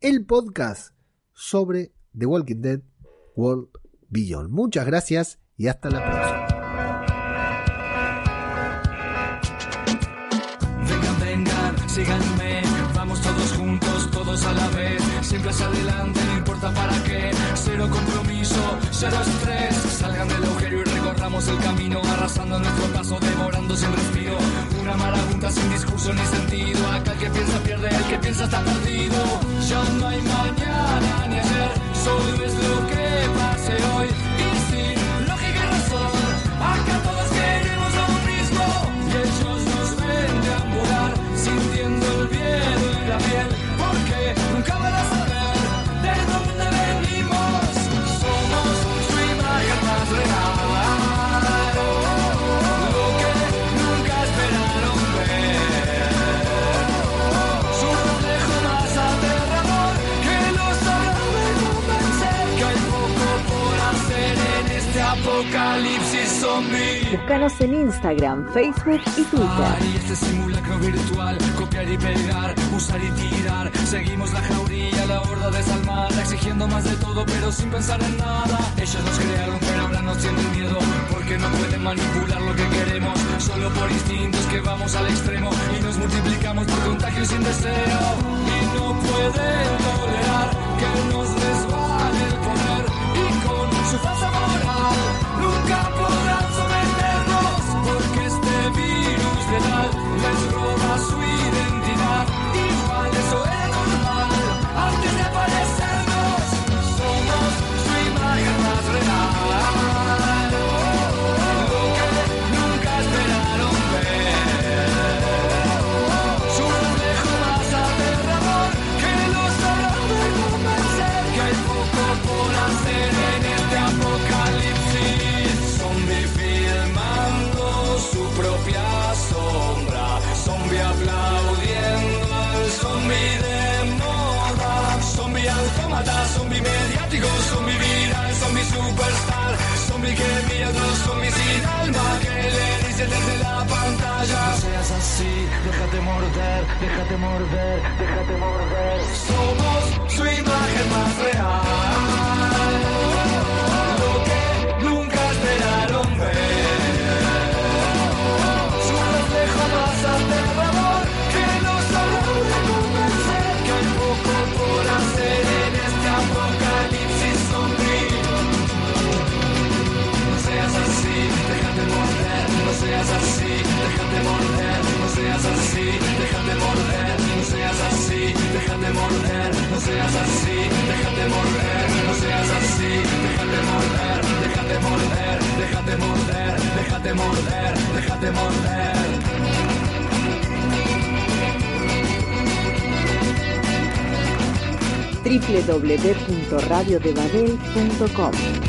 el podcast sobre The Walking Dead World Beyond. Muchas gracias y hasta la próxima. Vengan, vengan, síganme, vamos todos juntos, todos a la vez, siempre hacia adelante, no importa para qué, cero compromiso, cero estrés, salgan del agujero y recorramos el camino, arrasando nuestro paso, devorando sin respiro, una marabunta sin discurso ni sentido, acá el que piensa pierde, el que piensa está perdido, ya no hay mañana ni ayer, solo es lo que pase hoy, apocalipsis zombie. Búscanos en Instagram, Facebook y Twitter. Y este simulacro virtual, copiar y pegar, usar y tirar. Seguimos la jauría, la horda desalmada, exigiendo más de todo, pero sin pensar en nada. Ellos nos crearon, pero ahora nos tienen miedo, porque no pueden manipular lo que queremos. Solo por instintos que vamos al extremo y nos multiplicamos por contagio sin deseo. Y no pueden tolerar que nos desde la pantalla. No seas así, déjate morder, déjate morder, déjate morder. Somos su imagen más real. Lo que nunca esperaron ver. Su reflejo más aterrador que nos habrá de convencer que hay poco por hacer en este apocalipsis zombie. No seas así, déjate morder, seas así, déjate morder, no seas así, déjate morder, no seas así, déjate morder, no seas así, déjate morder, no seas así, déjate morder, déjate morder, déjate morder, déjate morder, déjate morder. www.radiodebabel.com